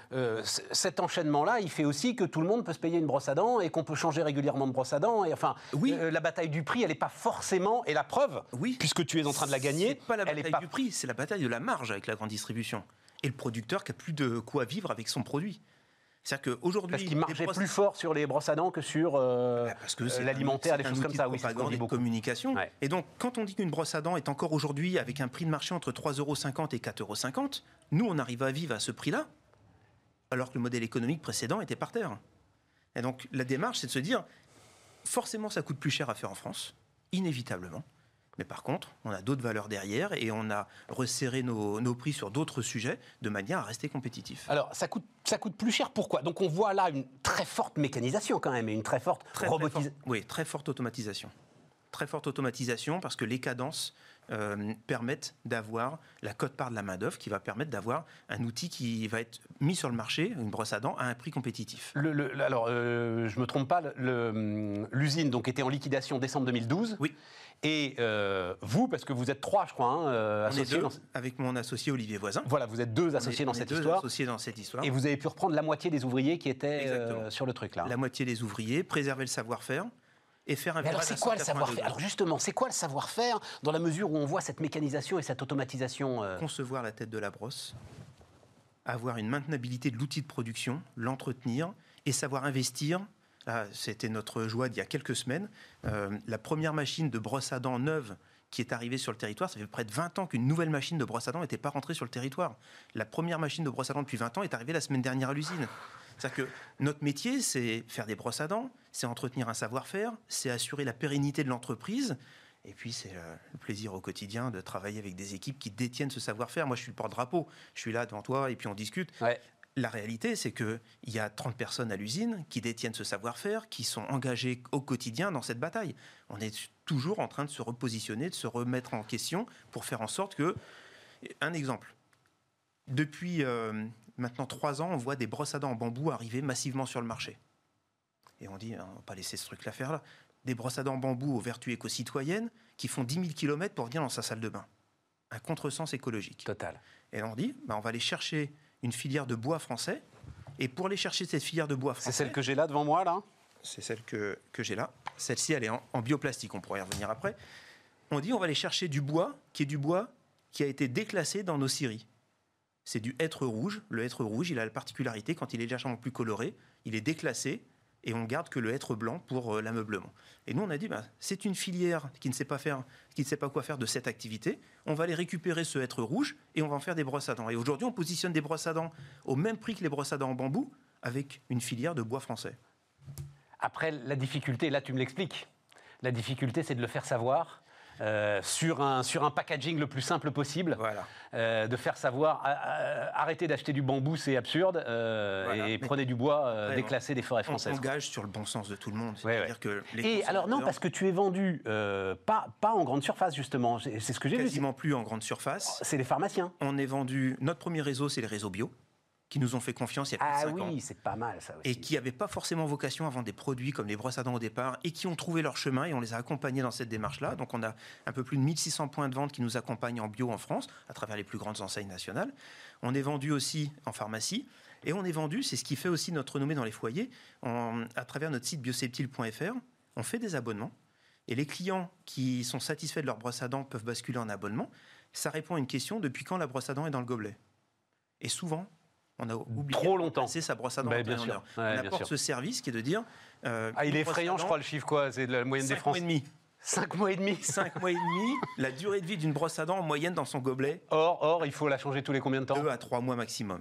cet enchaînement-là, il fait aussi que tout le monde peut se payer une brosse à dents et qu'on peut changer régulièrement de brosse à dents. Et enfin, oui. la bataille du prix, elle n'est pas forcément, et la preuve, oui. puisque tu es en train de la gagner,
pas la bataille du prix, c'est la bataille de la marge avec la grande distribution et le producteur qui a plus de quoi vivre avec son produit. C'est-à-dire qu'aujourd'hui.
Parce qu'il marchait plus fort sur les brosses à dents que sur euh, bah, parce que euh, l'alimentaire, des choses comme ça.
Oui, c'est de communication. Et donc, quand on dit qu'une brosse à dents est encore aujourd'hui avec un prix de marché entre 3,50 euros et 4,50 euros, nous, on arrive à vivre à ce prix-là, alors que le modèle économique précédent était par terre. Et donc, la démarche, c'est de se dire, forcément, ça coûte plus cher à faire en France, inévitablement. Mais par contre, on a d'autres valeurs derrière et on a resserré nos, prix sur d'autres sujets de manière à rester compétitif.
Alors, ça coûte, ça coûte plus cher, pourquoi? Donc on voit là une très forte mécanisation quand même et une très forte robotisation.
Oui, très forte automatisation. Très forte automatisation parce que les cadences euh, permettent d'avoir la cote-part de la main-d'œuvre qui va permettre d'avoir un outil qui va être mis sur le marché, une brosse à dents, à un prix compétitif.
Le, alors, euh, je ne me trompe pas, l'usine donc était en liquidation décembre 2012.
Oui.
Et euh, vous, parce que vous êtes trois, je crois, hein,
associés. Avec mon associé Olivier Voisin.
Voilà, vous êtes deux associés dans cette histoire.
associés dans cette histoire.
Et vous avez pu reprendre la moitié des ouvriers qui étaient euh, sur le truc là.
La moitié des ouvriers, préserver le savoir-faire et faire un. Mais
alors c'est quoi le savoir-faire Alors justement, c'est quoi le savoir-faire dans la mesure où on voit cette mécanisation et cette automatisation
Concevoir la tête de la brosse, avoir une maintenabilité de l'outil de production, l'entretenir et savoir investir ah, c'était notre joie d'il y a quelques semaines. Euh, la première machine de brosse à dents neuve qui est arrivée sur le territoire, ça fait près de 20 ans qu'une nouvelle machine de brosse à dents n'était pas rentrée sur le territoire. La première machine de brosse à dents depuis 20 ans est arrivée la semaine dernière à l'usine. C'est-à-dire que notre métier, c'est faire des brosses à dents, c'est entretenir un savoir-faire, c'est assurer la pérennité de l'entreprise. Et puis, c'est euh, le plaisir au quotidien de travailler avec des équipes qui détiennent ce savoir-faire. Moi, je suis le porte-drapeau. Je suis là devant toi et puis on discute. La réalité, c'est qu'il y a 30 personnes à l'usine qui détiennent ce savoir-faire, qui sont engagées au quotidien dans cette bataille. On est toujours en train de se repositionner, de se remettre en question pour faire en sorte que... Un exemple. Depuis euh, maintenant trois ans, on voit des brosses à dents en bambou arriver massivement sur le marché. Et on dit, on ne va pas laisser ce truc-là faire là. Des brosses à dents en bambou aux vertus éco-citoyennes qui font 10 000 km pour venir dans sa salle de bain. Un contresens écologique.
Total.
Et on dit, bah, on va aller chercher une filière de bois français. Et pour aller chercher cette filière de bois français.
C'est celle que j'ai là devant moi, là?
C'est celle que, que j'ai là. Celle-ci, elle est en, bioplastique, on pourrait y revenir après. On dit on va aller chercher du bois qui est du bois qui a été déclassé dans nos scieries. C'est du hêtre rouge. Le hêtre rouge, il a la particularité, quand il est légèrement plus coloré, il est déclassé et on garde que le hêtre blanc pour euh, l'ameublement. Et nous, on a dit, bah, c'est une filière qui ne, sait pas faire, qui ne sait pas quoi faire de cette activité. On va aller récupérer ce hêtre rouge et on va en faire des brosses à dents. Et aujourd'hui, on positionne des brosses à dents au même prix que les brosses à dents en bambou, avec une filière de bois français.
Après, la difficulté, là, tu me l'expliques. La difficulté, c'est de le faire savoir euh, sur, un, sur un packaging le plus simple possible.
Voilà.
Euh, de faire savoir, arrêtez d'acheter du bambou, c'est absurde, euh, et prenez du bois déclassé des forêts françaises.
On engage sur le bon sens de tout le monde.
dire que et alors non, parce que tu es vendu pas, pas en grande surface, justement. C'est ce que j'ai vu.
Quasiment plus en grande surface.
C'est les pharmaciens.
On est vendu, notre premier réseau, c'est les réseaux bio qui nous ont fait confiance il y a
ah
oui,
ans. c'est pas mal ça aussi.
Et qui n'avaient pas forcément vocation à vendre des produits comme les brosses à dents au départ et qui ont trouvé leur chemin et on les a accompagnés dans cette démarche-là. Donc on a un peu plus de 1600 points de vente qui nous accompagnent en bio en France à travers les plus grandes enseignes nationales. On est vendu aussi en pharmacie et on est vendu, c'est ce qui fait aussi notre renommée dans les foyers, à travers notre site bioseptile.fr. On fait des abonnements et les clients qui sont satisfaits de leur brosse à dents peuvent basculer en abonnement. Ça répond à une question depuis quand la brosse à dents est dans le gobelet? Et souvent, on a oublié
trop longtemps.
C'est sa brosse à dents. Bah,
bien sûr.
on apporte ce service qui est de dire.
Euh, ah, il est effrayant, je crois, le chiffre quoi C'est la moyenne des Français.
mois et demi.
5 mois et demi
5 mois et demi, la durée de vie d'une brosse à dents en moyenne dans son gobelet.
Or, or, il faut la changer tous les combien de temps
2 à 3 mois maximum.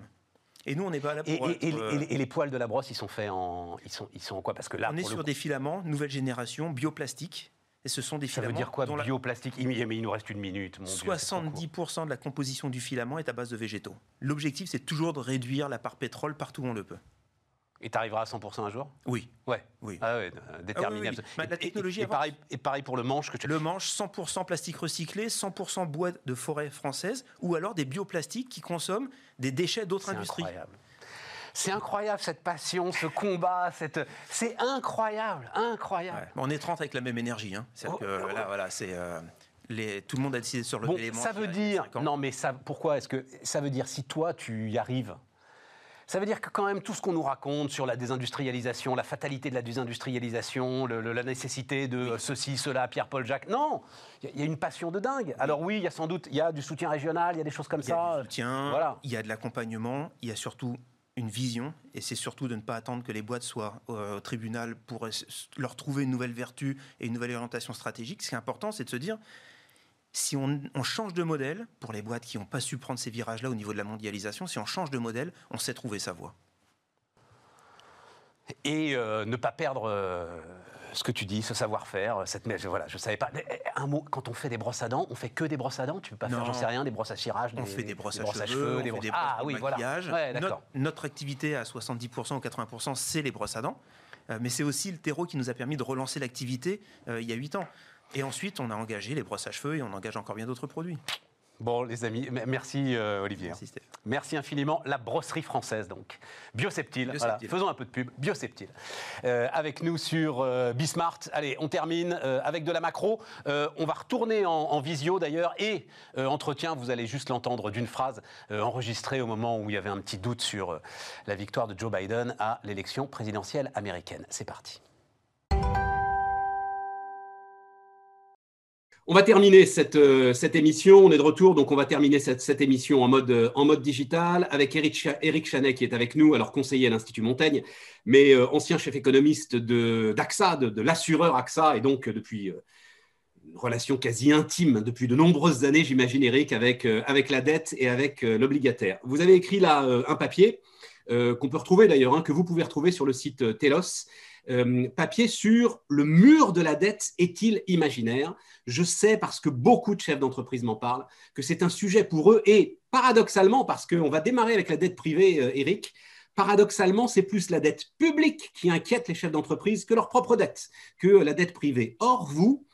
Et nous, on n'est pas là
pour. Et, et, les poils de la brosse, ils sont faits en. Ils sont, ils sont en quoi? Parce que là.
On est sur des filaments, nouvelle génération, bioplastique. Et ce sont des
ça
filaments.
veut dire quoi, bioplastique? Mais il nous reste une minute. Mon
70% de la composition du filament est à base de végétaux. L'objectif, c'est toujours de réduire la part pétrole partout où on le peut.
Et tu arriveras à 100% un jour?
Oui.
Ouais.
oui.
Ah ouais, euh, déterminé.
Ah bah, la technologie
et, pareil, et, pareil, pour le manche que tu...
Le manche, 100% plastique recyclé, 100% bois de forêt française, ou alors des bioplastiques qui consomment des déchets d'autres industries.
Incroyable. C'est incroyable cette passion, ce combat, cette... c'est incroyable, incroyable.
On est 30 avec la même énergie. Hein. Oh, que, oh, là, voilà, c'est euh, les... tout le monde a décidé sur le bon,
Ça veut dire, non mais ça, pourquoi est-ce que ça veut dire si toi tu y arrives, ça veut dire que quand même tout ce qu'on nous raconte sur la désindustrialisation, la fatalité de la désindustrialisation, la nécessité de ceci, cela, Pierre-Paul Jacques, non, il y, a une passion de dingue. Alors oui, il y a sans doute, il y a du soutien régional, il y a des choses comme
ça. Il y a du soutien, voilà. il y a de l'accompagnement, il y a surtout une vision, et c'est surtout de ne pas attendre que les boîtes soient au tribunal pour leur trouver une nouvelle vertu et une nouvelle orientation stratégique. Ce qui est important, c'est de se dire, si on, change de modèle, pour les boîtes qui n'ont pas su prendre ces virages-là au niveau de la mondialisation, si on change de modèle, on sait trouver sa voie.
Et euh, ne pas perdre euh, ce que tu dis, ce savoir-faire, cette voilà, je savais pas. Un mot, quand on fait des brosses à dents, on fait que des brosses à dents? Tu peux pas faire, j'en sais rien, des brosses à cirage.
On fait des brosses, à, cheveux, des brosses à ah, oui, maquillage.
Voilà.
notre, notre, activité à 70% ou 80%, c'est les brosses à dents. Euh, mais c'est aussi le terreau qui nous a permis de relancer l'activité il y a 8 ans. Et ensuite, on a engagé les brosses à cheveux et on engage encore bien d'autres produits.
Bon, les amis, merci euh, Olivier.
Merci,
merci, infiniment. La brosserie française, donc. Bioseptile. Voilà. Faisons un peu de pub. Bioseptile. Euh, avec nous sur euh, Bismart. Allez, on termine avec de la macro. on va retourner en, en visio d'ailleurs. Et entretien, vous allez juste l'entendre d'une phrase enregistrée au moment où il y avait un petit doute sur la victoire de Joe Biden à l'élection présidentielle américaine. C'est parti. On va terminer cette, euh, cette, émission. On est de retour, donc on va terminer cette, cette émission en mode, euh, en mode digital avec Eric, Eric Chanet qui est avec nous, alors conseiller à l'Institut Montaigne, mais euh, ancien chef économiste d'AXA, de, de, l'assureur AXA, et donc depuis une relation quasi intime depuis de nombreuses années, j'imagine, Eric, avec, avec la dette et avec l'obligataire. Vous avez écrit là un papier qu'on peut retrouver d'ailleurs, hein, que vous pouvez retrouver sur le site Telos. Papier sur le mur de la dette est-il imaginaire? Je sais, parce que beaucoup de chefs d'entreprise m'en parlent, que c'est un sujet pour eux. Et paradoxalement, parce qu'on va démarrer avec la dette privée, euh, Eric, paradoxalement, c'est plus la dette publique qui inquiète les chefs d'entreprise que leur propre dette, que la dette privée. Or, vous,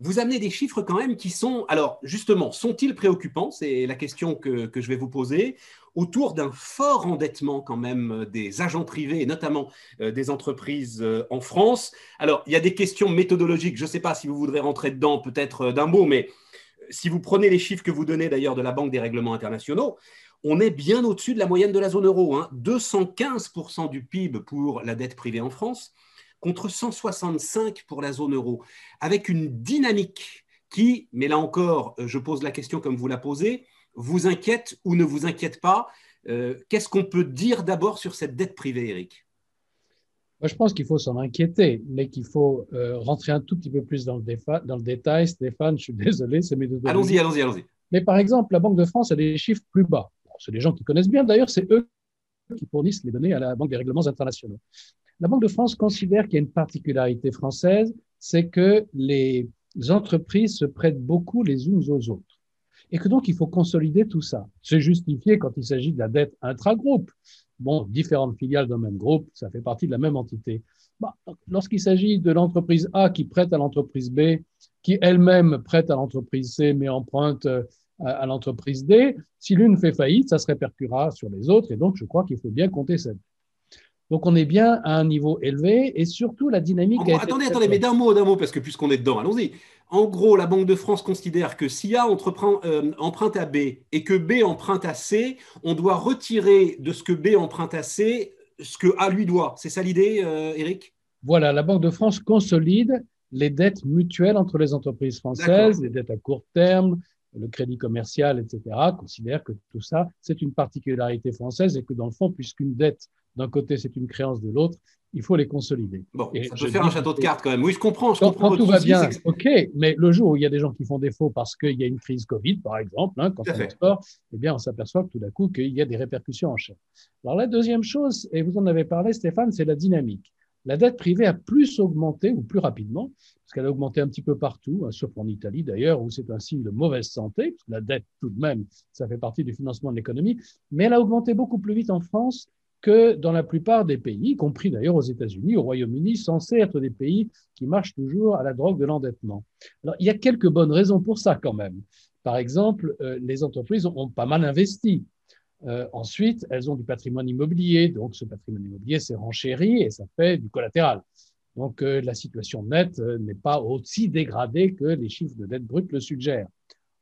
vous amenez des chiffres quand même qui sont, alors justement, sont-ils préoccupants? C'est la question que, je vais vous poser autour d'un fort endettement quand même euh, des agents privés et notamment euh, des entreprises euh, en France. Alors, il y a des questions méthodologiques, je ne sais pas si vous voudrez rentrer dedans peut-être d'un mot, mais si vous prenez les chiffres que vous donnez d'ailleurs de la Banque des règlements internationaux, on est bien au-dessus de la moyenne de la zone euro. Hein. 215% du PIB pour la dette privée en France, contre 165 pour la zone euro, avec une dynamique qui, mais là encore, je pose la question comme vous la posez, vous inquiète ou ne vous inquiète pas euh, Qu'est-ce qu'on peut dire d'abord sur cette dette privée, Eric
Moi, je pense qu'il faut s'en inquiéter, mais qu'il faut euh, rentrer un tout petit peu plus dans le, dans le détail. Stéphane, je suis désolé, c'est mes deux
Allons-y, allons-y, allons-y.
Mais par exemple, la Banque de France a des chiffres plus bas. c'est des gens qui connaissent bien, d'ailleurs, c'est eux qui fournissent les données à la Banque des règlements internationaux. La Banque de France considère qu'il y a une particularité française, c'est que les entreprises se prêtent beaucoup les unes aux autres et que donc il faut consolider tout ça. C'est justifié quand il s'agit de la dette intra-groupe. Bon, différentes filiales d'un même groupe, ça fait partie de la même entité. Bah, lorsqu'il s'agit de l'entreprise A qui prête à l'entreprise B, qui elle-même prête à l'entreprise C mais emprunte euh, à, l'entreprise D, si l'une fait faillite, ça se répercutera sur les autres et donc je crois qu'il faut bien compter cette donc on est bien à un niveau élevé et surtout la dynamique.
attendez, attendez, mais d'un mot, d'un mot, parce que puisqu'on est dedans, allons-y. En gros, la Banque de France considère que si A euh, emprunte à B et que B emprunte à C, on doit retirer de ce que B emprunte à C ce que A lui doit. C'est ça l'idée, euh, Eric
Voilà, la Banque de France consolide les dettes mutuelles entre les entreprises françaises, les dettes à court terme, le crédit commercial, etc., considère que tout ça, c'est une particularité française et que dans le fond, puisqu'une dette d'un côté, c'est une créance de l'autre, il faut les consolider.
Bon, ça peut faire un château de cartes quand même. Oui, je comprends. Je comprends
tout va bien, ok, mais le jour où il y a des gens qui font défaut parce qu'il y a une crise Covid, par exemple, hein, quand on exporte, eh bien, on s'aperçoit tout d'un coup qu'il y a des répercussions en chaîne. Alors la deuxième chose, et vous en avez parlé, Stéphane, c'est la dynamique. La dette privée a plus augmenté, ou plus rapidement, parce qu'elle a augmenté un petit peu partout, hein, sauf en Italie d'ailleurs, où c'est un signe de mauvaise santé, parce que la dette, tout de même, ça fait partie du financement de l'économie, mais elle a augmenté beaucoup plus vite en France que dans la plupart des pays, y compris d'ailleurs aux États-Unis, au Royaume-Uni, censés être des pays qui marchent toujours à la drogue de l'endettement. Alors, il y a quelques bonnes raisons pour ça quand même. Par exemple, euh, les entreprises ont, pas mal investi. Euh, ensuite, elles ont du patrimoine immobilier, donc ce patrimoine immobilier s'est renchéri et ça fait du collatéral. Donc euh, la situation nette n'est pas aussi dégradée que les chiffres de dette brute le suggèrent.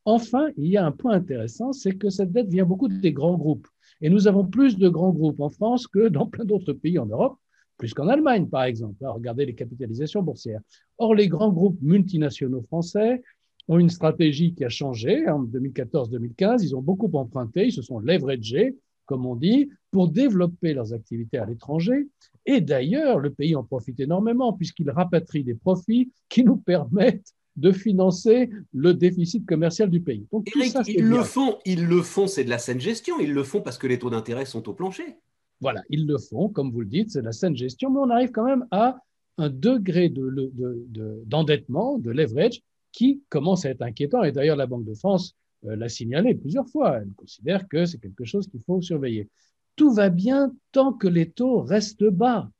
Enfin, il y a un point intéressant, c'est que cette dette vient beaucoup des grands groupes. Et nous avons plus de grands groupes en France que dans plein d'autres pays en Europe, plus qu'en Allemagne, par exemple. regardez les capitalisations boursières. Or, les grands groupes multinationaux français ont une stratégie qui a changé. En 2014-2015, ils ont beaucoup emprunté, ils se sont leveragés, comme on dit, pour développer leurs activités à l'étranger. Et d'ailleurs, le pays en profite énormément puisqu'il rapatrie des profits qui nous permettent de financer le déficit commercial du pays.
Donc, ils, le font, ils le font, c'est de la saine gestion, ils le font parce que les taux d'intérêt sont au plancher.
Voilà, ils le font, comme vous le dites, c'est de la saine gestion, mais on arrive quand même à un degré d'endettement, de, de, de, leverage, qui commence à être inquiétant. Et d'ailleurs, la Banque de France euh, l'a signalé plusieurs fois. Elle considère que c'est quelque chose qu'il faut surveiller. Tout va bien tant que les taux restent bas.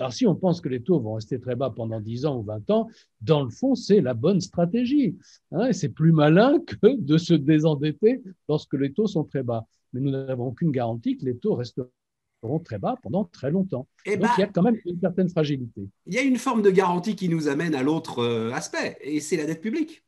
Alors, si on pense que les taux vont rester très bas pendant 10 ans ou 20 ans, dans le fond, c'est la bonne stratégie. Hein, c'est plus malin que de se désendetter lorsque les taux sont très bas. Mais nous n'avons aucune garantie que les taux resteront très bas pendant très longtemps. Et eh Donc, ben, il y a quand même une certaine fragilité.
Il y a une forme de garantie qui nous amène à l'autre euh, aspect, et c'est la dette publique.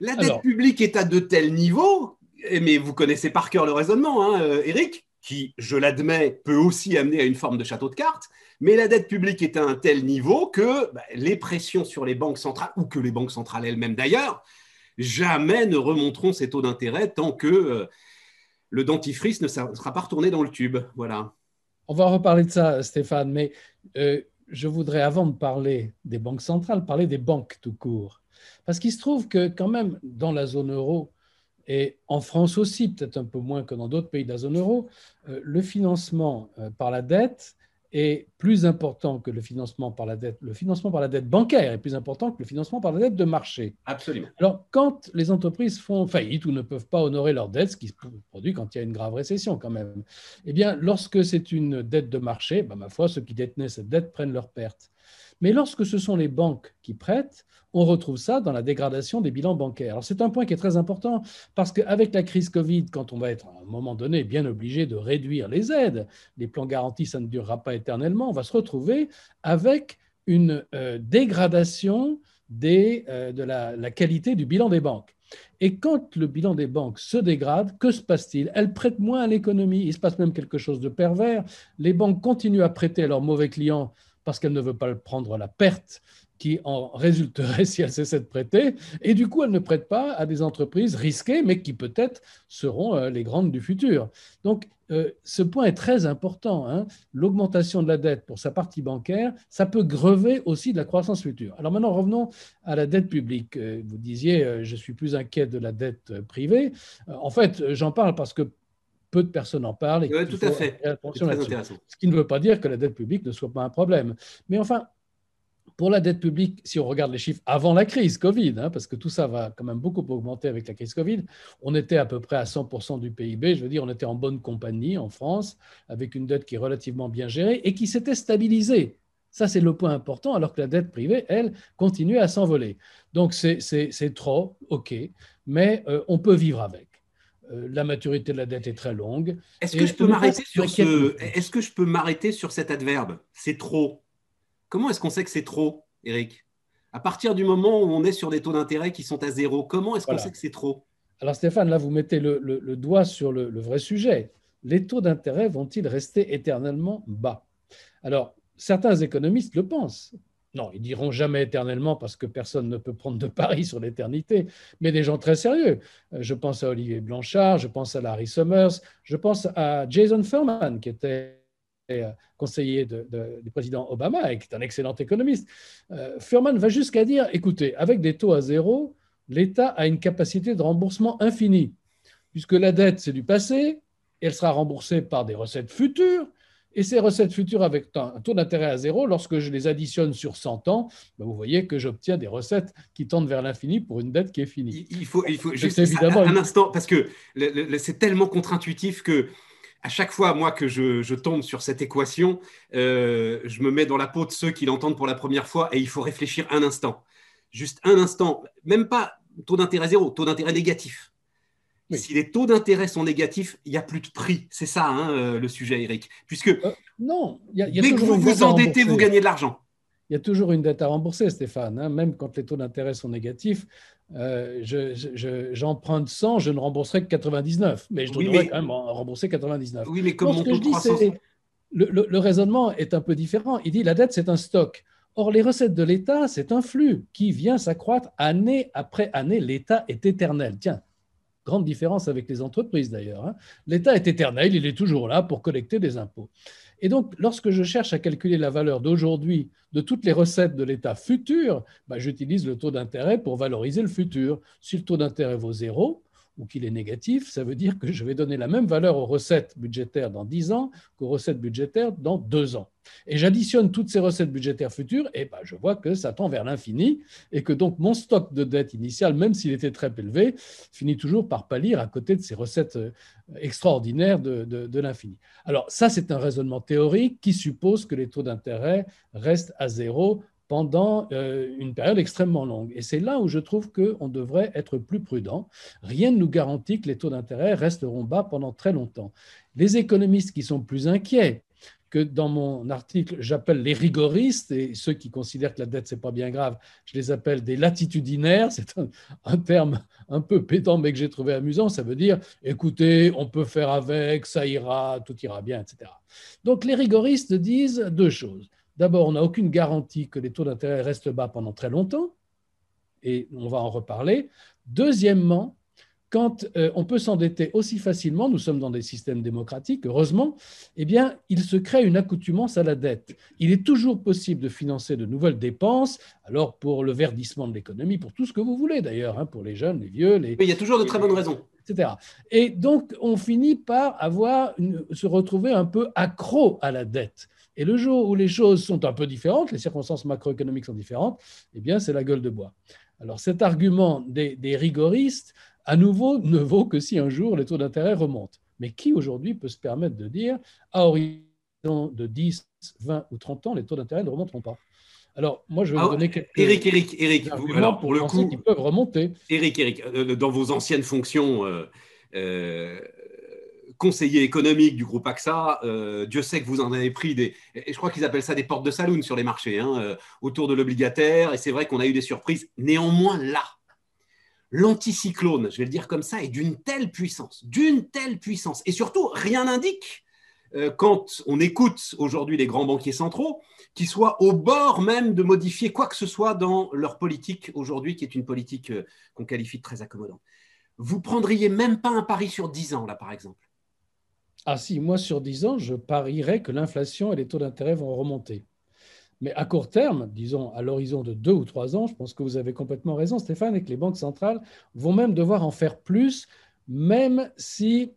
La dette publique est à de tels niveaux, mais vous connaissez par cœur le raisonnement, hein, euh, Eric, qui, je l'admets, peut aussi amener à une forme de château de cartes, mais la dette publique est à un tel niveau que bah, les pressions sur les banques centrales, ou que les banques centrales elles-mêmes d'ailleurs, jamais ne remonteront ces taux d'intérêt tant que euh, le dentifrice ne sera pas retourné dans le tube. Voilà.
On va reparler de ça, Stéphane, mais euh, je voudrais, avant de parler des banques centrales, parler des banques tout court. Parce qu'il se trouve que quand même, dans la zone euro, et en France aussi, peut-être un peu moins que dans d'autres pays de la zone euro, euh, le financement euh, par la dette est plus important que le financement par la dette. Le financement par la dette bancaire est plus important que le financement par la dette de marché.
Absolument.
Alors, quand les entreprises font faillite ou ne peuvent pas honorer leurs dettes, ce qui se produit quand il y a une grave récession quand même, eh bien, lorsque c'est une dette de marché, ben, ma foi, ceux qui détenaient cette dette prennent leurs pertes. Mais lorsque ce sont les banques qui prêtent, on retrouve ça dans la dégradation des bilans bancaires. Alors c'est un point qui est très important parce qu'avec la crise Covid, quand on va être à un moment donné bien obligé de réduire les aides, les plans garantis, ça ne durera pas éternellement, on va se retrouver avec une euh, dégradation euh, de la, la qualité du bilan des banques. Et quand le bilan des banques se dégrade, que se passe-t-il? Elles prêtent moins à l'économie. Il se passe même quelque chose de pervers. Les banques continuent à prêter à leurs mauvais clients parce qu'elles ne veulent pas prendre la perte qui en résulterait si elle cessait de prêter. Et du coup, elle ne prête pas à des entreprises risquées, mais qui peut-être seront euh, les grandes du futur. Donc, euh, ce point est très important. Hein. L'augmentation de la dette pour sa partie bancaire, ça peut grever aussi de la croissance future. Alors maintenant, revenons à la dette publique. Euh, vous disiez, je suis plus inquiet de la dette privée. En fait, j'en parle parce que peu de personnes en parlent. Et
oui, tout à fait. Attention
Ce qui ne veut pas dire que la dette publique ne soit pas un problème. Mais enfin, pour la dette publique, si on regarde les chiffres avant la crise Covid, hein, parce que tout ça va quand même beaucoup augmenter avec la crise Covid, on était à peu près à 100% du PIB. Je veux dire, on était en bonne compagnie en France, avec une dette qui est relativement bien gérée et qui s'était stabilisée. Ça, c'est le point important, alors que la dette privée, elle, continue à s'envoler. Donc, c'est trop, OK, mais euh, on peut vivre avec. Euh, la maturité de la dette est très longue.
Est-ce que, je peux m'arrêter sur ce... Est-ce que je peux m'arrêter sur cet adverbe? C'est trop. Comment est-ce qu'on sait que c'est trop, Eric? À partir du moment où on est sur des taux d'intérêt qui sont à zéro, comment est-ce qu'on sait que c'est trop?
Alors Stéphane, là, vous mettez le, doigt sur le, vrai sujet. Les taux d'intérêt vont-ils rester éternellement bas? Alors, certains économistes le pensent. Non, ils diront jamais éternellement parce que personne ne peut prendre de pari sur l'éternité, mais des gens très sérieux. Euh, je pense à Olivier Blanchard, je pense à Larry Summers, je pense à Jason Furman, qui était euh, conseiller du président Obama et qui est un excellent économiste, euh, Furman va jusqu'à dire, écoutez, avec des taux à zéro, l'État a une capacité de remboursement infinie, puisque la dette, c'est du passé, et elle sera remboursée par des recettes futures, et ces recettes futures avec un taux d'intérêt à zéro, lorsque je les additionne sur 100 ans, ben, vous voyez que j'obtiens des recettes qui tendent vers l'infini pour une dette qui est finie.
Il faut, il faut juste évidemment un, instant, parce que c'est tellement contre-intuitif que à chaque fois, moi, que je, tombe sur cette équation, euh, je me mets dans la peau de ceux qui l'entendent pour la première fois et il faut réfléchir un instant. Juste un instant, même pas taux d'intérêt zéro, taux d'intérêt négatif. Si les taux d'intérêt sont négatifs, il n'y a plus de prix. C'est ça hein, euh, le sujet, Eric. Puisque euh,
non,
y a, dès que vous vous endettez, vous gagnez de l'argent.
Il y a toujours une dette à rembourser, Stéphane. Hein. même quand les taux d'intérêt sont négatifs, euh, j'emprunte 100, je ne rembourserai que 99. Mais je devrais quand même rembourser 99.
Oui, mais comme mon taux
le, raisonnement est un peu différent. Il dit la dette, c'est un stock. Or, les recettes de l'État, c'est un flux qui vient s'accroître année après année. L'État est éternel. Tiens, grande différence avec les entreprises d'ailleurs. Hein. L'État est éternel, il est toujours là pour collecter des impôts. Et donc, lorsque je cherche à calculer la valeur d'aujourd'hui de toutes les recettes de l'État futur, bah, j'utilise le taux d'intérêt pour valoriser le futur. Si le taux d'intérêt vaut zéro, ou qu'il est négatif, ça veut dire que je vais donner la même valeur aux recettes budgétaires dans 10 ans qu'aux recettes budgétaires dans 2 ans. Et j'additionne toutes ces recettes budgétaires futures, et ben je vois que ça tend vers l'infini, et que donc mon stock de dette initiale, même s'il était très élevé, finit toujours par pâlir à côté de ces recettes euh, extraordinaires de, de l'infini. Alors ça, c'est un raisonnement théorique qui suppose que les taux d'intérêt restent à zéro pendant euh, une période extrêmement longue. Et c'est là où je trouve qu'on devrait être plus prudent. Rien ne nous garantit que les taux d'intérêt resteront bas pendant très longtemps. Les économistes qui sont plus inquiets, que dans mon article, j'appelle les rigoristes, et ceux qui considèrent que la dette, c'est pas bien grave, je les appelle des latitudinaires. C'est un, terme un peu pétant, mais que j'ai trouvé amusant. Ça veut dire, écoutez, on peut faire avec, ça ira, tout ira bien, etc. Donc les rigoristes disent deux choses. D'abord, on n'a aucune garantie que les taux d'intérêt restent bas pendant très longtemps, et on va en reparler. Deuxièmement, quand euh, on peut s'endetter aussi facilement, nous sommes dans des systèmes démocratiques, heureusement, eh bien, il se crée une accoutumance à la dette. Il est toujours possible de financer de nouvelles dépenses, alors pour le verdissement de l'économie, pour tout ce que vous voulez d'ailleurs, hein, pour les jeunes, les vieux. Les,
il y a toujours de très bonnes raisons.
Et donc, on finit par avoir se retrouver un peu accro à la dette. Et le jour où les choses sont un peu différentes, les circonstances macroéconomiques sont différentes, eh bien, c'est la gueule de bois. Alors cet argument des, rigoristes, à nouveau, ne vaut que si un jour les taux d'intérêt remontent. Mais qui aujourd'hui peut se permettre de dire, à horizon de 10, 20 ou 30 ans, les taux d'intérêt ne remonteront pas? Alors, moi, je vais vous ah, donner quelques.
Eric, Eric, Eric,
alors, pour le coup. Qui peuvent remonter.
Eric, Eric, euh, dans vos anciennes fonctions, euh, euh, conseiller économique du groupe AXA, euh, Dieu sait que vous en avez pris des, et je crois qu'ils appellent ça des portes de saloon sur les marchés, hein, euh, autour de l'obligataire, et c'est vrai qu'on a eu des surprises. Néanmoins, là, l'anticyclone, je vais le dire comme ça, est d'une telle puissance, d'une telle puissance, et surtout, rien n'indique, euh, quand on écoute aujourd'hui les grands banquiers centraux, qu'ils soient au bord même de modifier quoi que ce soit dans leur politique aujourd'hui, qui est une politique qu'on qualifie de très accommodante. Vous prendriez même pas un pari sur 10 ans, là, par exemple
ah si, moi sur 10 ans, je parierais que l'inflation et les taux d'intérêt vont remonter. Mais à court terme, disons à l'horizon de 2 ou 3 ans, je pense que vous avez complètement raison, Stéphane, et que les banques centrales vont même devoir en faire plus, même si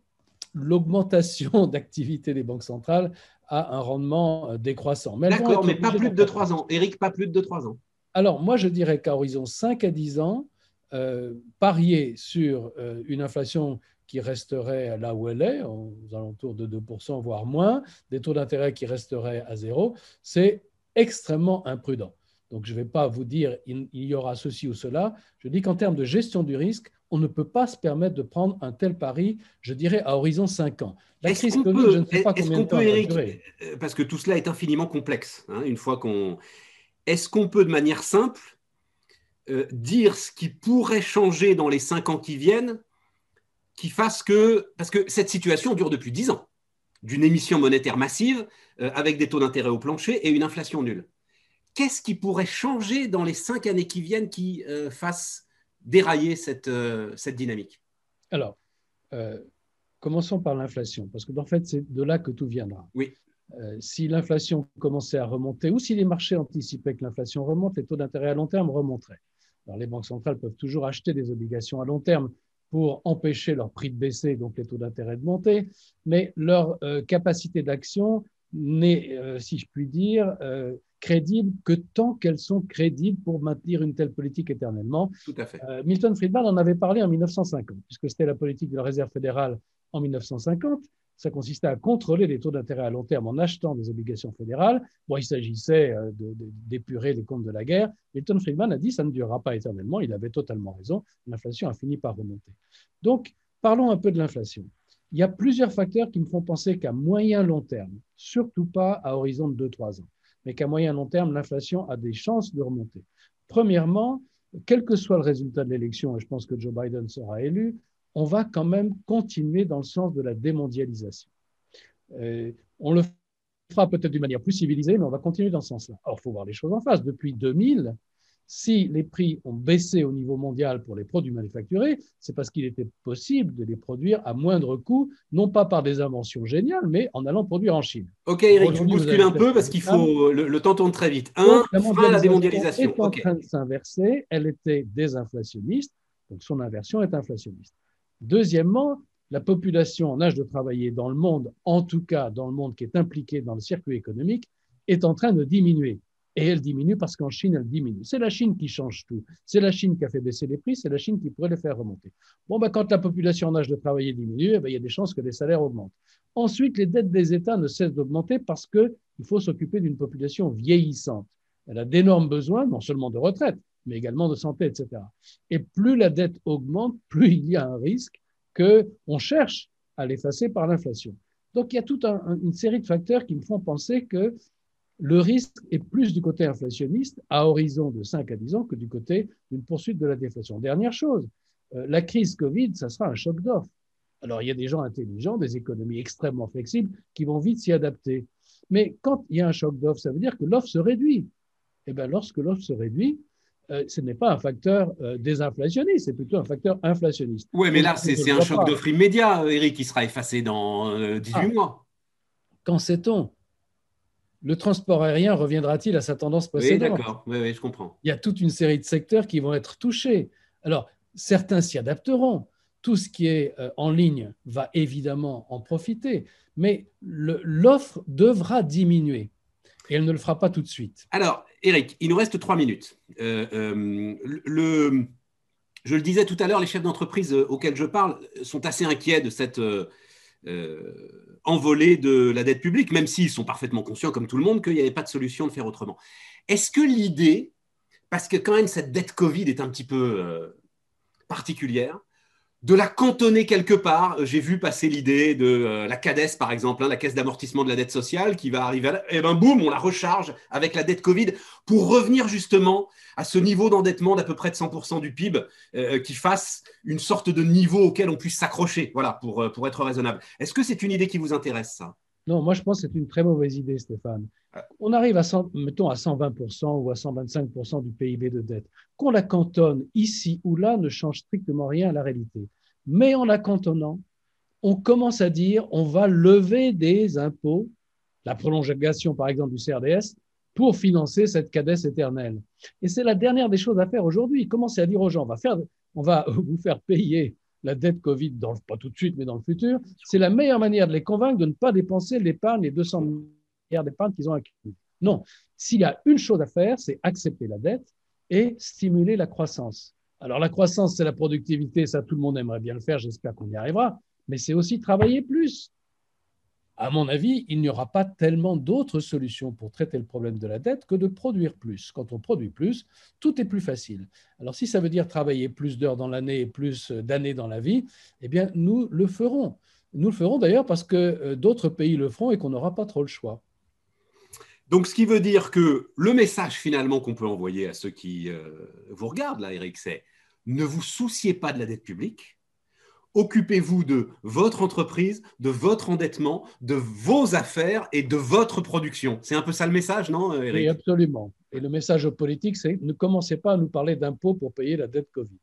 l'augmentation d'activité des banques centrales a un rendement euh, décroissant.
D'accord, mais pas plus de 3 ans. Eric, pas plus de 3 ans.
Alors, moi, je dirais qu'à horizon 5 à 10 ans, euh, parier sur euh, une inflation qui resterait là où elle est, aux alentours de 2%, voire moins, des taux d'intérêt qui resteraient à zéro, c'est extrêmement imprudent. Donc je ne vais pas vous dire il, y aura ceci ou cela. Je dis qu'en termes de gestion du risque, on ne peut pas se permettre de prendre un tel pari, je dirais, à horizon 5 ans.
La crise Covid, je ne sais pas combien de temps elle va durer. Euh, parce que tout cela est infiniment complexe. Hein, une fois qu'on, est-ce qu'on peut de manière simple euh, dire ce qui pourrait changer dans les 5 ans qui viennent qui fasse que, parce que cette situation dure depuis 10 ans, d'une émission monétaire massive euh, avec des taux d'intérêt au plancher et une inflation nulle. Qu'est-ce qui pourrait changer dans les cinq années qui viennent qui euh, fasse dérailler cette, euh, cette dynamique
Alors, commençons par l'inflation, parce que en fait, c'est de là que tout viendra.
Oui.
si l'inflation commençait à remonter, ou si les marchés anticipaient que l'inflation remonte, les taux d'intérêt à long terme remonteraient. Alors, les banques centrales peuvent toujours acheter des obligations à long terme pour empêcher leur prix de baisser, donc les taux d'intérêt de monter, mais leur euh, capacité d'action n'est, euh, si je puis dire, euh, crédible que tant qu'elles sont crédibles pour maintenir une telle politique éternellement.
Tout à fait.
Milton Friedman en avait parlé en 1950, puisque c'était la politique de la Réserve fédérale en 1950 ça consistait à contrôler les taux d'intérêt à long terme en achetant des obligations fédérales. Bon, il s'agissait euh, d'épurer les comptes de la guerre. Milton Friedman a dit ça ne durera pas éternellement. Il avait totalement raison. L'inflation a fini par remonter. Donc, parlons un peu de l'inflation. Il y a plusieurs facteurs qui me font penser qu'à moyen long terme, surtout pas à horizon de 2-3 ans, mais qu'à moyen long terme, l'inflation a des chances de remonter. Premièrement, quel que soit le résultat de l'élection, et je pense que Joe Biden sera élu, on va quand même continuer dans le sens de la démondialisation. Euh, on le fera peut-être d'une manière plus civilisée, mais on va continuer dans ce sens-là. Alors, il faut voir les choses en face. Depuis 2000, si les prix ont baissé au niveau mondial pour les produits manufacturés, c'est parce qu'il était possible de les produire à moindre coût, non pas par des inventions géniales, mais en allant produire en Chine.
Ok, Eric, tu bouscules un peu parce qu'il faut. Le, temps tourne très vite. Un, la la démondialisation.
est en train de s'inverser, elle était désinflationniste, donc son inversion est inflationniste. Deuxièmement, la population en âge de travailler dans le monde, en tout cas dans le monde qui est impliqué dans le circuit économique, est en train de diminuer. Et elle diminue parce qu'en Chine, elle diminue. C'est la Chine qui change tout. C'est la Chine qui a fait baisser les prix, c'est la Chine qui pourrait les faire remonter. Bon, ben, quand la population en âge de travailler diminue, eh ben, il y a des chances que les salaires augmentent. Ensuite, les dettes des États ne cessent d'augmenter parce qu'il faut s'occuper d'une population vieillissante. Elle a d'énormes besoins, non seulement de retraite, mais également de santé, etc. Et plus la dette augmente, plus il y a un risque qu'on cherche à l'effacer par l'inflation. Donc il y a toute une série de facteurs qui me font penser que le risque est plus du côté inflationniste à horizon de 5 à 10 ans que du côté d'une poursuite de la déflation. Dernière chose, euh, la crise Covid, ça sera un choc d'offres. Alors, il y a des gens intelligents, des économies extrêmement flexibles qui vont vite s'y adapter. Mais quand il y a un choc d'offres, ça veut dire que l'offre se réduit. Et eh bien, lorsque l'offre se réduit, euh, ce n'est pas un facteur euh, désinflationniste, c'est plutôt un facteur inflationniste.
Oui, mais là, c'est un choc d'offres immédiat, Eric, qui sera effacé dans 18 ah. mois.
Quand sait-on? Le transport aérien reviendra-t-il à sa tendance précédente
Oui, d'accord, oui, je comprends.
Il y a toute une série de secteurs qui vont être touchés. Alors, certains s'y adapteront. Tout ce qui est euh, en ligne va évidemment en profiter, mais l'offre devra diminuer. Et elle ne le fera pas tout de suite.
Alors, Eric, il nous reste trois minutes. Euh, euh, le, je le disais tout à l'heure, les chefs d'entreprise auxquels je parle sont assez inquiets de cette envolée de la dette publique, même s'ils sont parfaitement conscients, comme tout le monde, qu'il n'y avait pas de solution de faire autrement. Est-ce que l'idée, parce que quand même cette dette Covid est un petit peu euh, particulière, de la cantonner quelque part. J'ai vu passer l'idée de euh, la CADES, par exemple, hein, la caisse d'amortissement de la dette sociale, qui va arriver, et ben boum, on la recharge avec la dette Covid pour revenir justement à ce niveau d'endettement d'à peu près de 100% du PIB, euh, qui fasse une sorte de niveau auquel on puisse s'accrocher, voilà, pour, euh, pour être raisonnable. Est-ce que c'est une idée qui vous intéresse, ça?
Non, moi je pense que c'est une très mauvaise idée, Stéphane. On arrive à, mettons, à 120% ou à 125% du PIB de dette. Qu'on la cantonne ici ou là ne change strictement rien à la réalité. Mais en la cantonnant, on commence à dire on va lever des impôts, la prolongation par exemple du CRDS, pour financer cette cadesse éternelle. Et c'est la dernière des choses à faire aujourd'hui. Commencer à dire aux gens on va, faire, on va vous faire payer la dette Covid, dans, pas tout de suite, mais dans le futur. C'est la meilleure manière de les convaincre de ne pas dépenser l'épargne, les 200 milliards d'épargne qu'ils ont accumulés. Non, s'il y a une chose à faire, c'est accepter la dette et stimuler la croissance. Alors la croissance, c'est la productivité, ça tout le monde aimerait bien le faire, j'espère qu'on y arrivera, mais c'est aussi travailler plus. À mon avis, il n'y aura pas tellement d'autres solutions pour traiter le problème de la dette que de produire plus. Quand on produit plus, tout est plus facile. Alors si ça veut dire travailler plus d'heures dans l'année et plus d'années dans la vie, eh bien nous le ferons. Nous le ferons d'ailleurs parce que euh, d'autres pays le feront et qu'on n'aura pas trop le choix.
Donc, ce qui veut dire que le message finalement qu'on peut envoyer à ceux qui euh, vous regardent, là, Eric, c'est ne vous souciez pas de la dette publique. Occupez-vous de votre entreprise, de votre endettement, de vos affaires et de votre production. C'est un peu ça le message, non, Eric?
Oui, absolument. Et le message politique, c'est ne commencez pas à nous parler d'impôts pour payer la dette Covid.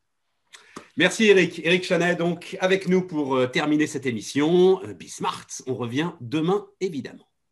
Merci Eric. Eric Chanet, donc avec nous pour euh, terminer cette émission. Euh, Bismart, on revient demain, évidemment.